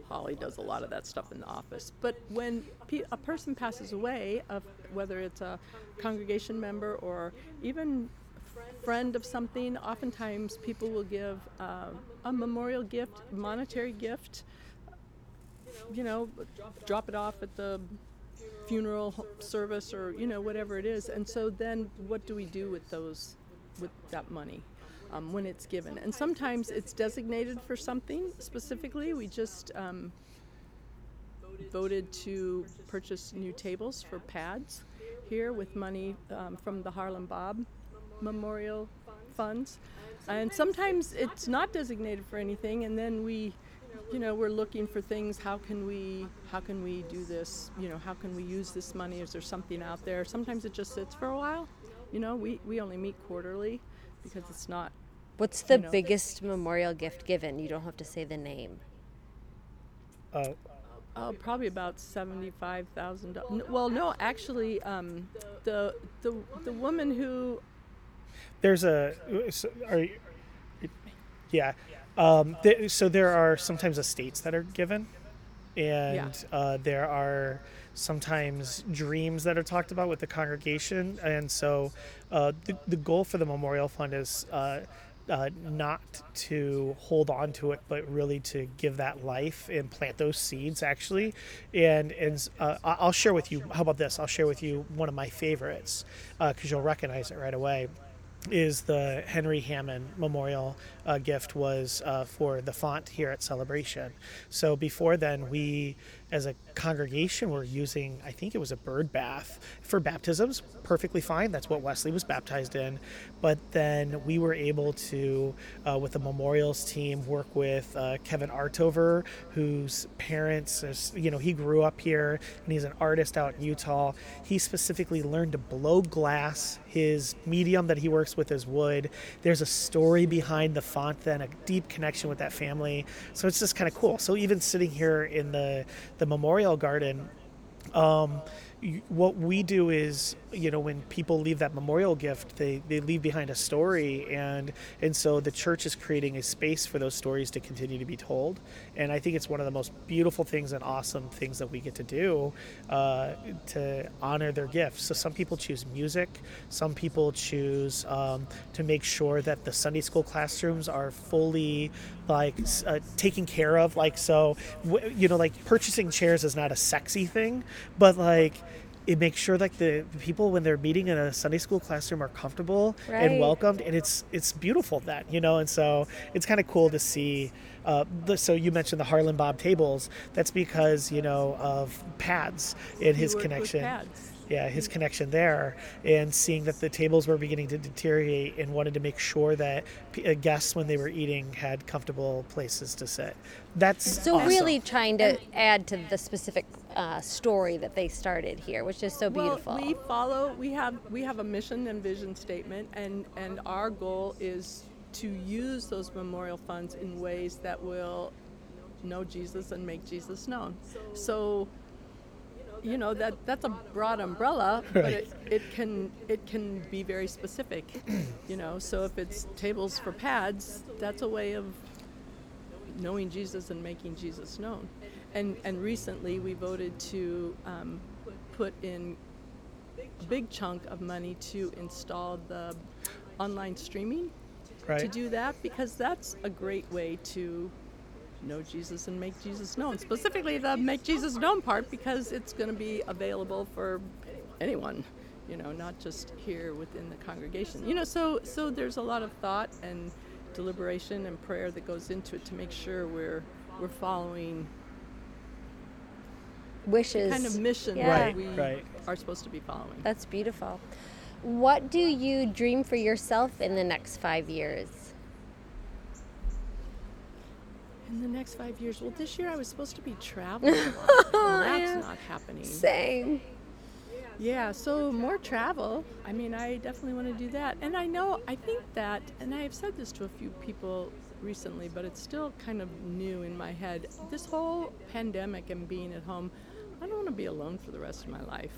Holly does a lot of that stuff in the office. But when a person passes away, of whether it's a congregation member or even friend of something, oftentimes people will give uh, a memorial gift, monetary gift. You know, drop it off at the funeral service or you know whatever it is. And so then, what do we do with those, with that money? um, when it's given. And sometimes it's designated for something specifically. We just um, voted to purchase new tables for pads here with money um, from the Harlan Bob Memorial Funds. And sometimes it's not designated for anything, and then we you know we're looking for things how can we how can we do this you know how can we use this money is there something out there sometimes it just sits for a while you know we, we only meet quarterly because it's not What's the you know. biggest memorial gift given? You don't have to say the name. Uh, Oh, probably about seventy-five thousand. dollars. Well, no, actually, um, the the the woman who there's a are you, yeah um, th- so there are sometimes estates that are given and uh, there are sometimes dreams that are talked about with the congregation and so uh, the, the goal for the memorial fund is uh, uh, not to hold on to it, but really to give that life and plant those seeds actually. And and uh, I'll share with you. How about this? I'll share with you one of my favorites because you'll recognize it right away. Is the Henry Hammond Memorial uh, gift was uh, for the font here at Celebration. So before then, we as a congregation were using, I think it was a bird bath for baptisms, perfectly fine. That's what Wesley was baptized in. But then we were able to, uh, with the memorials team, work with uh, Kevin Artover, whose parents, is, you know, he grew up here and he's an artist out in Utah. He specifically learned to blow glass. His medium that he works with is wood. There's a story behind the font, then a deep connection with that family. So it's just kind of cool. So even sitting here in the the memorial garden, um, what we do is, you know, when people leave that memorial gift, they, they leave behind a story, and and so the church is creating a space for those stories to continue to be told. And I think it's one of the most beautiful things and awesome things that we get to do uh, to honor their gifts. So some people choose music, some people choose um, to make sure that the Sunday school classrooms are fully like uh, taken care of. Like so, w- you know, like purchasing chairs is not a sexy thing, but like it makes sure like the people when they're meeting in a Sunday school classroom are comfortable Right. and welcomed, and it's it's beautiful that you know, and so it's kind of cool to see. Uh, the, so you mentioned the Harlan Bob tables. That's because you know of pads and his connection. Yeah his connection there and seeing that the tables were beginning to deteriorate and wanted to make sure that p- uh, guests when they were eating had comfortable places to sit that's So awesome. really trying to add to the specific uh, story that they started here, which is so beautiful. Well, we follow. We have we have a mission and vision statement, and and our goal is to use those memorial funds in ways that will know Jesus and make Jesus known. So. You know that that's a broad umbrella, but Right. it, it can it can be very specific. You know, so if it's tables for pads, that's a way of knowing Jesus and making Jesus known. And and recently we voted to um, put in a big chunk of money to install the online streaming to do that because that's a great way to know Jesus and make Jesus known. Specifically the make Jesus known part because it's going to be available for anyone, you know, not just here within the congregation. You know, so so there's a lot of thought and deliberation and prayer that goes into it to make sure we're we're following Wishes. kind of mission Yeah. that Right, we right. are supposed to be following. That's beautiful. What do you dream for yourself in the next five years? In the next five years, well, this year I was supposed to be traveling. lot, and oh, that's not happening. Same. Yeah, so more travel. I mean, I definitely want to do that. And I know, I think that, and I've said this to a few people recently, but it's still kind of new in my head. This whole pandemic and being at home, I don't want to be alone for the rest of my life.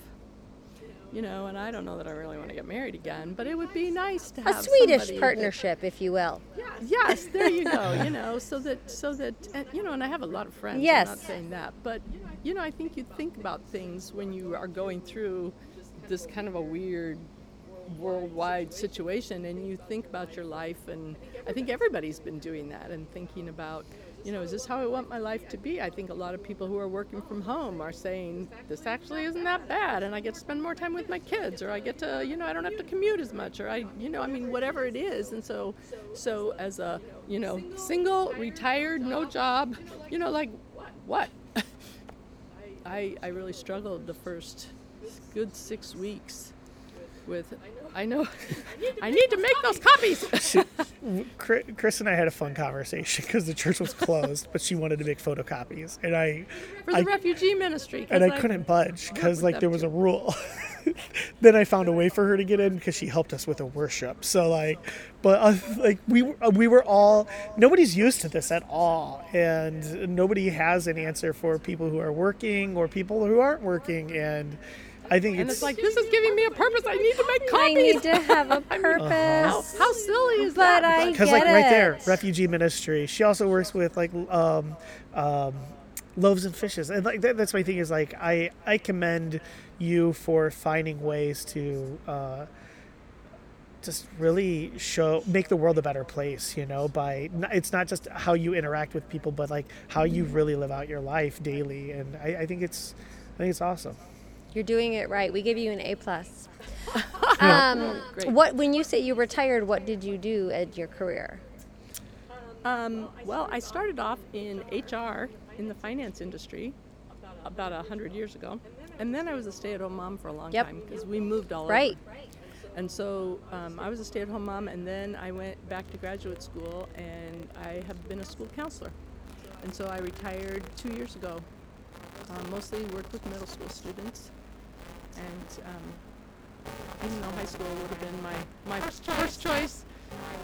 You know, and I don't know that I really want to get married again, but it would be nice to have A Swedish somebody that- partnership, if you will. yes, there you go. You know, so that so that and, you know, and I have a lot of friends. Yes. I'm not saying that, but you know, I think you think about things when you are going through this kind of a weird worldwide situation, and you think about your life, and I think everybody's been doing that and thinking about. You know, is this how I want my life to be? I think a lot of people who are working from home are saying this actually isn't that bad, and I get to spend more time with my kids, or I get to, you know, I don't have to commute as much, or I, you know, I mean, whatever it is. And so, so as a, you know, single, retired, no job, you know, like, what? I I really struggled the first good six weeks with. I know. I need to make those copies. Chri- Chris and I had a fun conversation because the church was closed, but she wanted to make photocopies, and I, for the I refugee ministry. and I couldn't budge because like there was too. a rule. then I found a way for her to get in because she helped us with a worship. So like, but uh, like we uh, we were all nobody's used to this at all, and nobody has an answer for people who are working or people who aren't working, and I think And it's, it's like this is giving me a purpose. I need to make copies. I copies. need to have a I mean, purpose. How, how silly is But that? I because like get right there, refugee ministry. She also works with like um, um, loaves and fishes, and like that, that's my thing is like I I commend you for finding ways to. Uh, just really show make the world a better place you know by it's not just how you interact with people but like how you really live out your life daily and i, I think it's i think it's awesome You're doing it right. We give you an A plus. Um, what when you say you retired, what did you do at your career? Um, well, I started off in HR in the finance industry about a hundred years ago, and then I was a stay-at-home mom for a long Yep. time because we moved all Right. over. Right. And so um, I was a stay-at-home mom, and then I went back to graduate school, and I have been a school counselor. And so I retired two years ago. Um, mostly worked with middle school students, and um, even though high school would have been my, my first choice, choice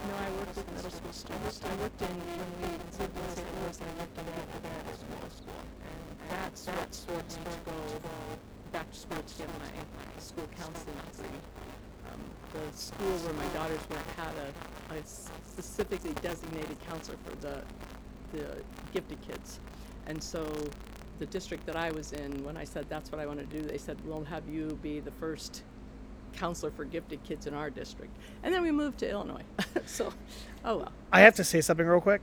no, I worked with middle school students. I worked in when we lived in St. Louis. I worked in middle school school, and that's what spurred me to go back to school to get my school counseling degree. Um, the school where my daughters went had a, a specifically designated counselor for the the gifted kids, and so the district that I was in, when I said that's what I want to do, they said we'll have you be the first counselor for gifted kids in our district. And then we moved to Illinois. so, oh well. I have to say something real quick.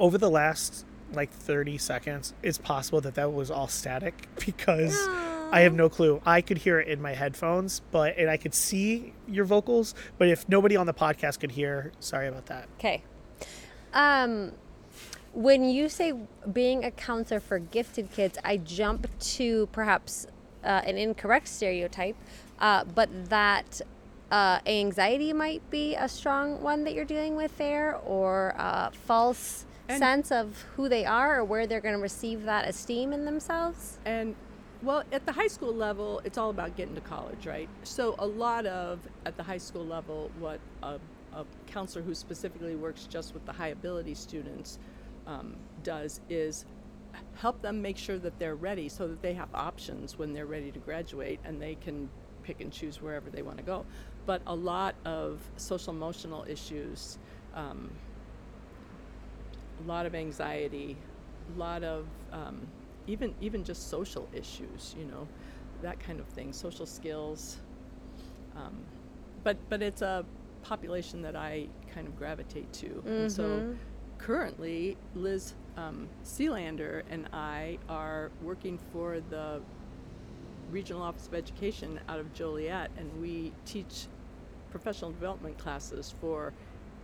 Over the last like 30 seconds, it's possible that that was all static because I have no clue. I could hear it in my headphones, but and I could see your vocals, but if nobody on the podcast could hear, sorry about that. Okay. Um, when you say being a counselor for gifted kids, I jump to perhaps uh, an incorrect stereotype, uh, but that uh, anxiety might be a strong one that you're dealing with there, or a false And- sense of who they are or where they're going to receive that esteem in themselves. And well, at the high school level, it's all about getting to college, right? So a lot of at the high school level, what a, a counselor who specifically works just with the high ability students um, does is help them make sure that they're ready, so that they have options when they're ready to graduate, and they can pick and choose wherever they want to go. But a lot of social emotional issues. Um, a lot of anxiety, a lot of um, even even just social issues, you know, that kind of thing, social skills. Um, but but it's a population that I kind of gravitate to, and so currently Liz um, Sealander and I are working for the Regional Office of Education out of Joliet, and we teach professional development classes for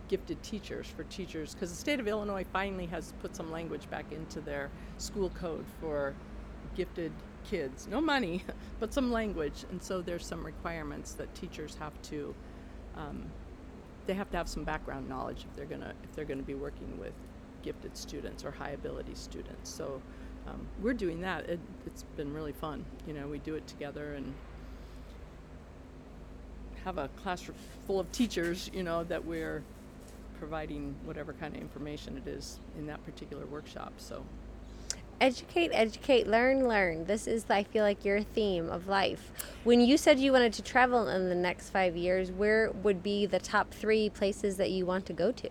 gifted teachers, for teachers, because the state of Illinois finally has put some language back into their school code for gifted kids. No money, but some language, and so there's some requirements that teachers have to. Um, they have to have some background knowledge if they're gonna if they're gonna be working with gifted students or high ability students. So um, we're doing that. It, it's been really fun. You know, we do it together and have a classroom full of teachers. You know that we're providing whatever kind of information it is in that particular workshop. So educate, educate, learn, learn. This is, I feel like, your theme of life. When you said you wanted to travel in the next five years, where would be the top three places that you want to go to?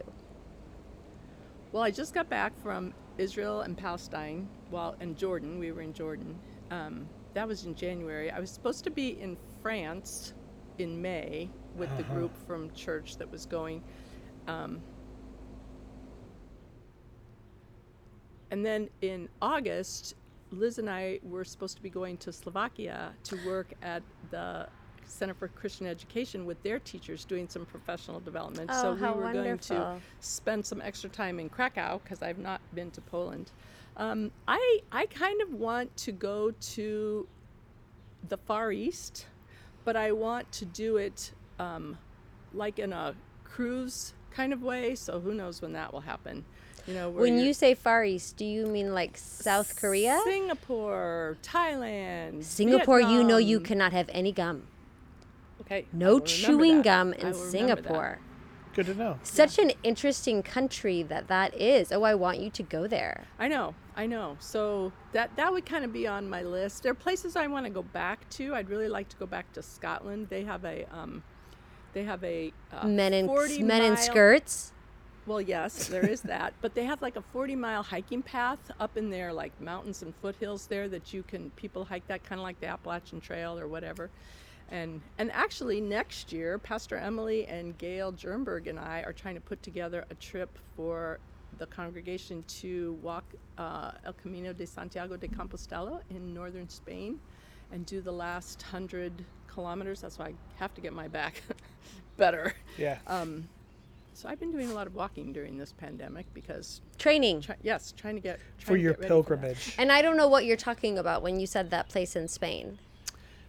Well, I just got back from Israel and Palestine, well, and Jordan. We were in Jordan. Um, that was in January. I was supposed to be in France in May with the group from church that was going. Um, and then in August, Liz and I were supposed to be going to Slovakia to work at the Center for Christian Education with their teachers doing some professional development. Oh, so we were going to spend some extra time in Krakow because I've not been to Poland. Um, I I kind of want to go to the Far East, but I want to do it um, like in a cruise kind of way. So who knows when that will happen? You know, where When you're- say Far East, do you mean like South Korea? Singapore, Thailand, Singapore, you know you cannot have any gum. Okay. No chewing that. gum in will remember that. Singapore. Good to know. Such an interesting country that that is. Oh, I want you to go there. I know, I know. So that that would kind of be on my list. There are places I want to go back to. I'd really like to go back to Scotland. They have a um, they have a uh, Men in 40 men in skirts. Well, yes, there is that, but they have like a 40 mile hiking path up in there, like mountains and foothills there that you can people hike that kind of like the Appalachian Trail or whatever. And and actually next year, Pastor Emily and Gail Jernberg and I are trying to put together a trip for the congregation to walk uh, El Camino de Santiago de Compostela in northern Spain and do the last hundred kilometers. That's why I have to get my back better. Yeah. Um, so I've been doing a lot of walking during this pandemic because, Training. try, yes, trying to get trying for to your get ready for pilgrimage. And I don't know what you're talking about when you said that place in Spain.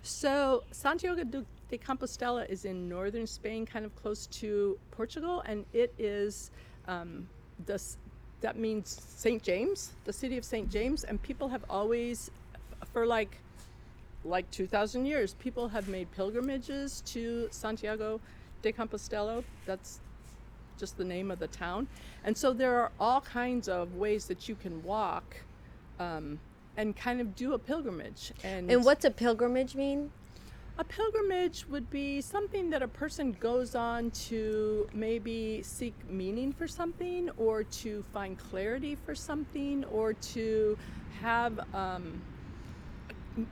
So Santiago de, de Compostela is in northern Spain, kind of close to Portugal, and it is um, the that means Saint James, the city of Saint James, and people have always, for like like 2,000 years, people have made pilgrimages to Santiago de Compostela. That's just the name of the town. And so there are all kinds of ways that you can walk um, and kind of do a pilgrimage. And, And what's a pilgrimage mean? a pilgrimage would be something that a person goes on to maybe seek meaning for something or to find clarity for something or to have um,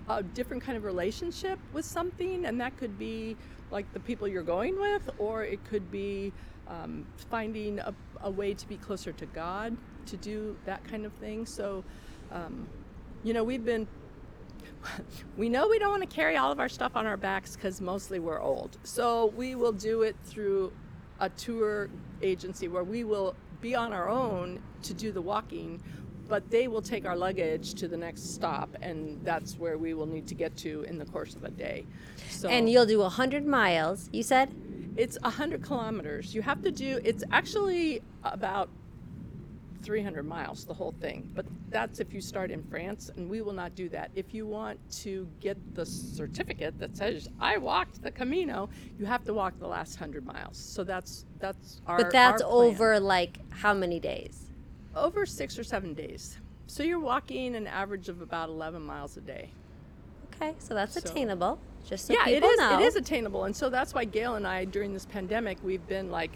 a different kind of relationship with something and that could be like the people you're going with or it could be um, finding a, a way to be closer to god to do that kind of thing. So um, you know we've been we know we don't want to carry all of our stuff on our backs because mostly we're old. So we will do it through a tour agency where we will be on our own to do the walking but they will take our luggage to the next stop and that's where we will need to get to in the course of a day. So And you'll do 100 miles, you said? it's 100 kilometers. You have to do it's actually about 300 miles the whole thing. But that's if you start in france and we will not do that. If you want to get the certificate that says i walked the camino you have to walk the last 100 miles. So that's that's our But that's our over like how many days? Over six or seven days so you're walking an average of about 11 miles a day Okay, so that's So- attainable. Just so yeah, it people is. know. It is attainable, and so that's why Gail and I, during this pandemic, we've been like,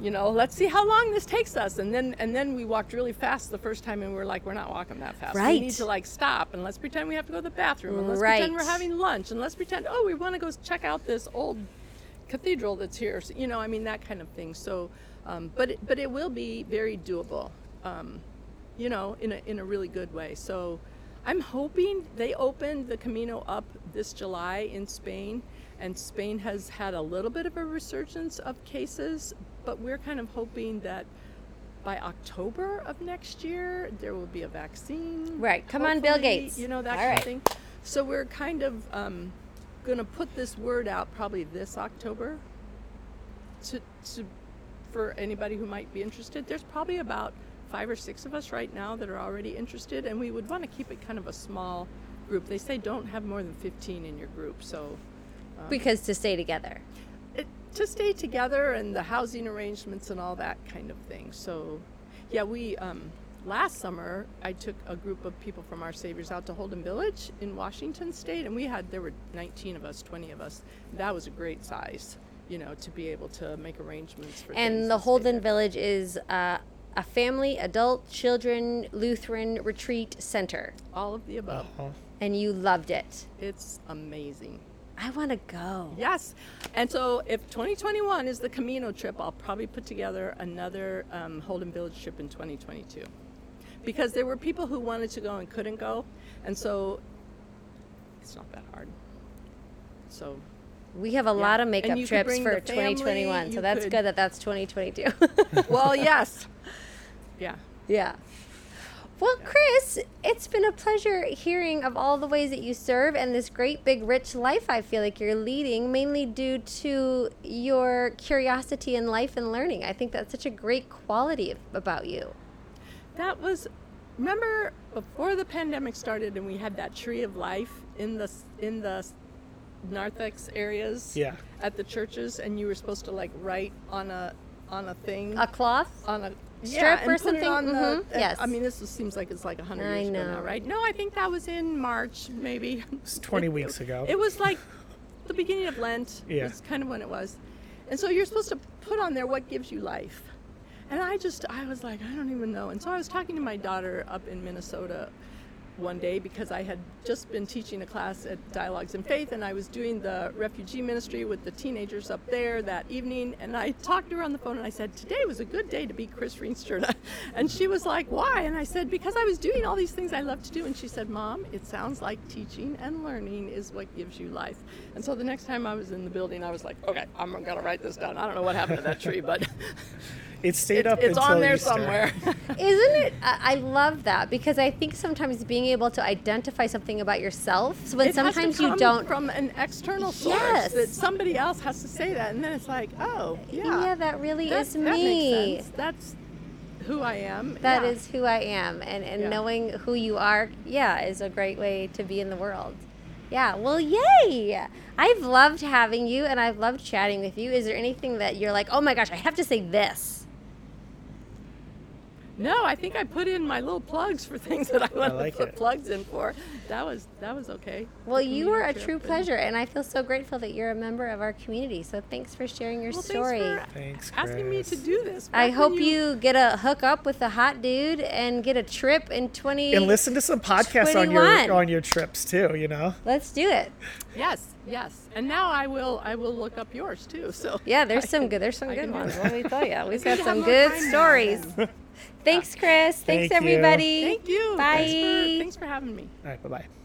you know, let's see how long this takes us, and then and then we walked really fast the first time, and we are like, we're not walking that fast. We need to like stop, and let's pretend we have to go to the bathroom, and let's pretend we're having lunch, and let's pretend oh we want to go check out this old cathedral that's here. So, you know, I mean that kind of thing. So, um, but it, but it will be very doable. Um, you know, in a in a really good way. So. I'm hoping they opened the Camino up this July in Spain, and Spain has had a little bit of a resurgence of cases, but we're kind of hoping that by October of next year there will be a vaccine. Right. Come on, Bill Gates. You know that All kind right. of thing. So we're kind of um, going to put this word out probably this October to, to for anybody who might be interested. There's probably about five or six of us right now that are already interested, and we would want to keep it kind of a small group. They say don't have more than 15 in your group, so because to stay together. it, to stay together and the housing arrangements and all that kind of thing. So, yeah, we um, last summer, I took a group of people from Our Saviors out to Holden Village in Washington State, and we had there were 19 of us, 20 of us. That was a great size, you know, to be able to make arrangements for. things And the Holden. Village is uh, a family, adult, children, Lutheran retreat center. all of the above. Uh-huh. And you loved it. It's amazing. I want to go. Yes. And so if 2021 is the Camino trip, I'll probably put together another um, Holden Village trip in 2022. Because there were people who wanted to go and couldn't go. And so it's not that hard. So, We have a lot of makeup you could trips bring for the family, 2021, so you that's could- good that that's 2022. well, yes. Yeah. yeah. Well, Chris, it's been a pleasure hearing of all the ways that you serve and this great, big, rich life I feel like you're leading, mainly due to your curiosity in life and learning. I think that's such a great quality about you. That was, remember before the pandemic started and we had that tree of life in the in the narthex areas Yeah. at the churches, and you were supposed to like write on a on a thing A cloth? on a strip yeah, or and put it something? on the- mm-hmm. and- yes. I mean, this was- seems like it's like a hundred I years ago now, right? No, I think that was in March, maybe. It's 20 It- weeks ago. It was like the beginning of Lent. Yeah. It's kind of when it was. And so you're supposed to put on there what gives you life. And I just, I was like, I don't even know. And so I was talking to my daughter up in Minnesota one day because I had just been teaching a class at Dialogues in Faith and I was doing the refugee ministry with the teenagers up there that evening. And I talked to her on the phone and I said, Today was a good day to be Chris Reenster. And she was like, Why? And I said, Because I was doing all these things I love to do. And she said, Mom, it sounds like teaching and learning is what gives you life. And so the next time I was in the building, I was like, Okay, I'm going to write this down. I don't know what happened to that tree, but It stayed it's, up it's until on there Easter. somewhere. Isn't it? I I love that because I think sometimes being able to identify something about yourself, so when it has to sometimes you don't. from an external source Yes. that somebody else has to say that and then it's like oh yeah yeah, that really that, is that me. makes sense that's who i am That yeah. is who I am, and and Yeah. knowing who you are, yeah, is a great way to be in the world. Yeah, well, yay! I've loved having you, and I've loved chatting with you. Is there anything that you're like, oh my gosh, I have to say this? No i think i put in my little plugs for things that i want like to put it. plugs in for that was that was okay Well, you were a true and- pleasure, and I feel so grateful that you're a member of our community. So thanks for sharing your well, story. thanks for Thanks, asking me to do this I hope when you, get a hook up with a hot dude and get a trip in 20. And listen to some podcasts on your on your trips too. You know. Let's do it. yes yes and now i will i will look up yours too so Yeah, there's I some can- good. There's some I good ones. that. Let me tell you, we've got some good time now, stories. Then. Thanks, Chris. Thanks, Thank you. everybody. thank you Bye. thanks for, thanks for having me All right. Bye bye.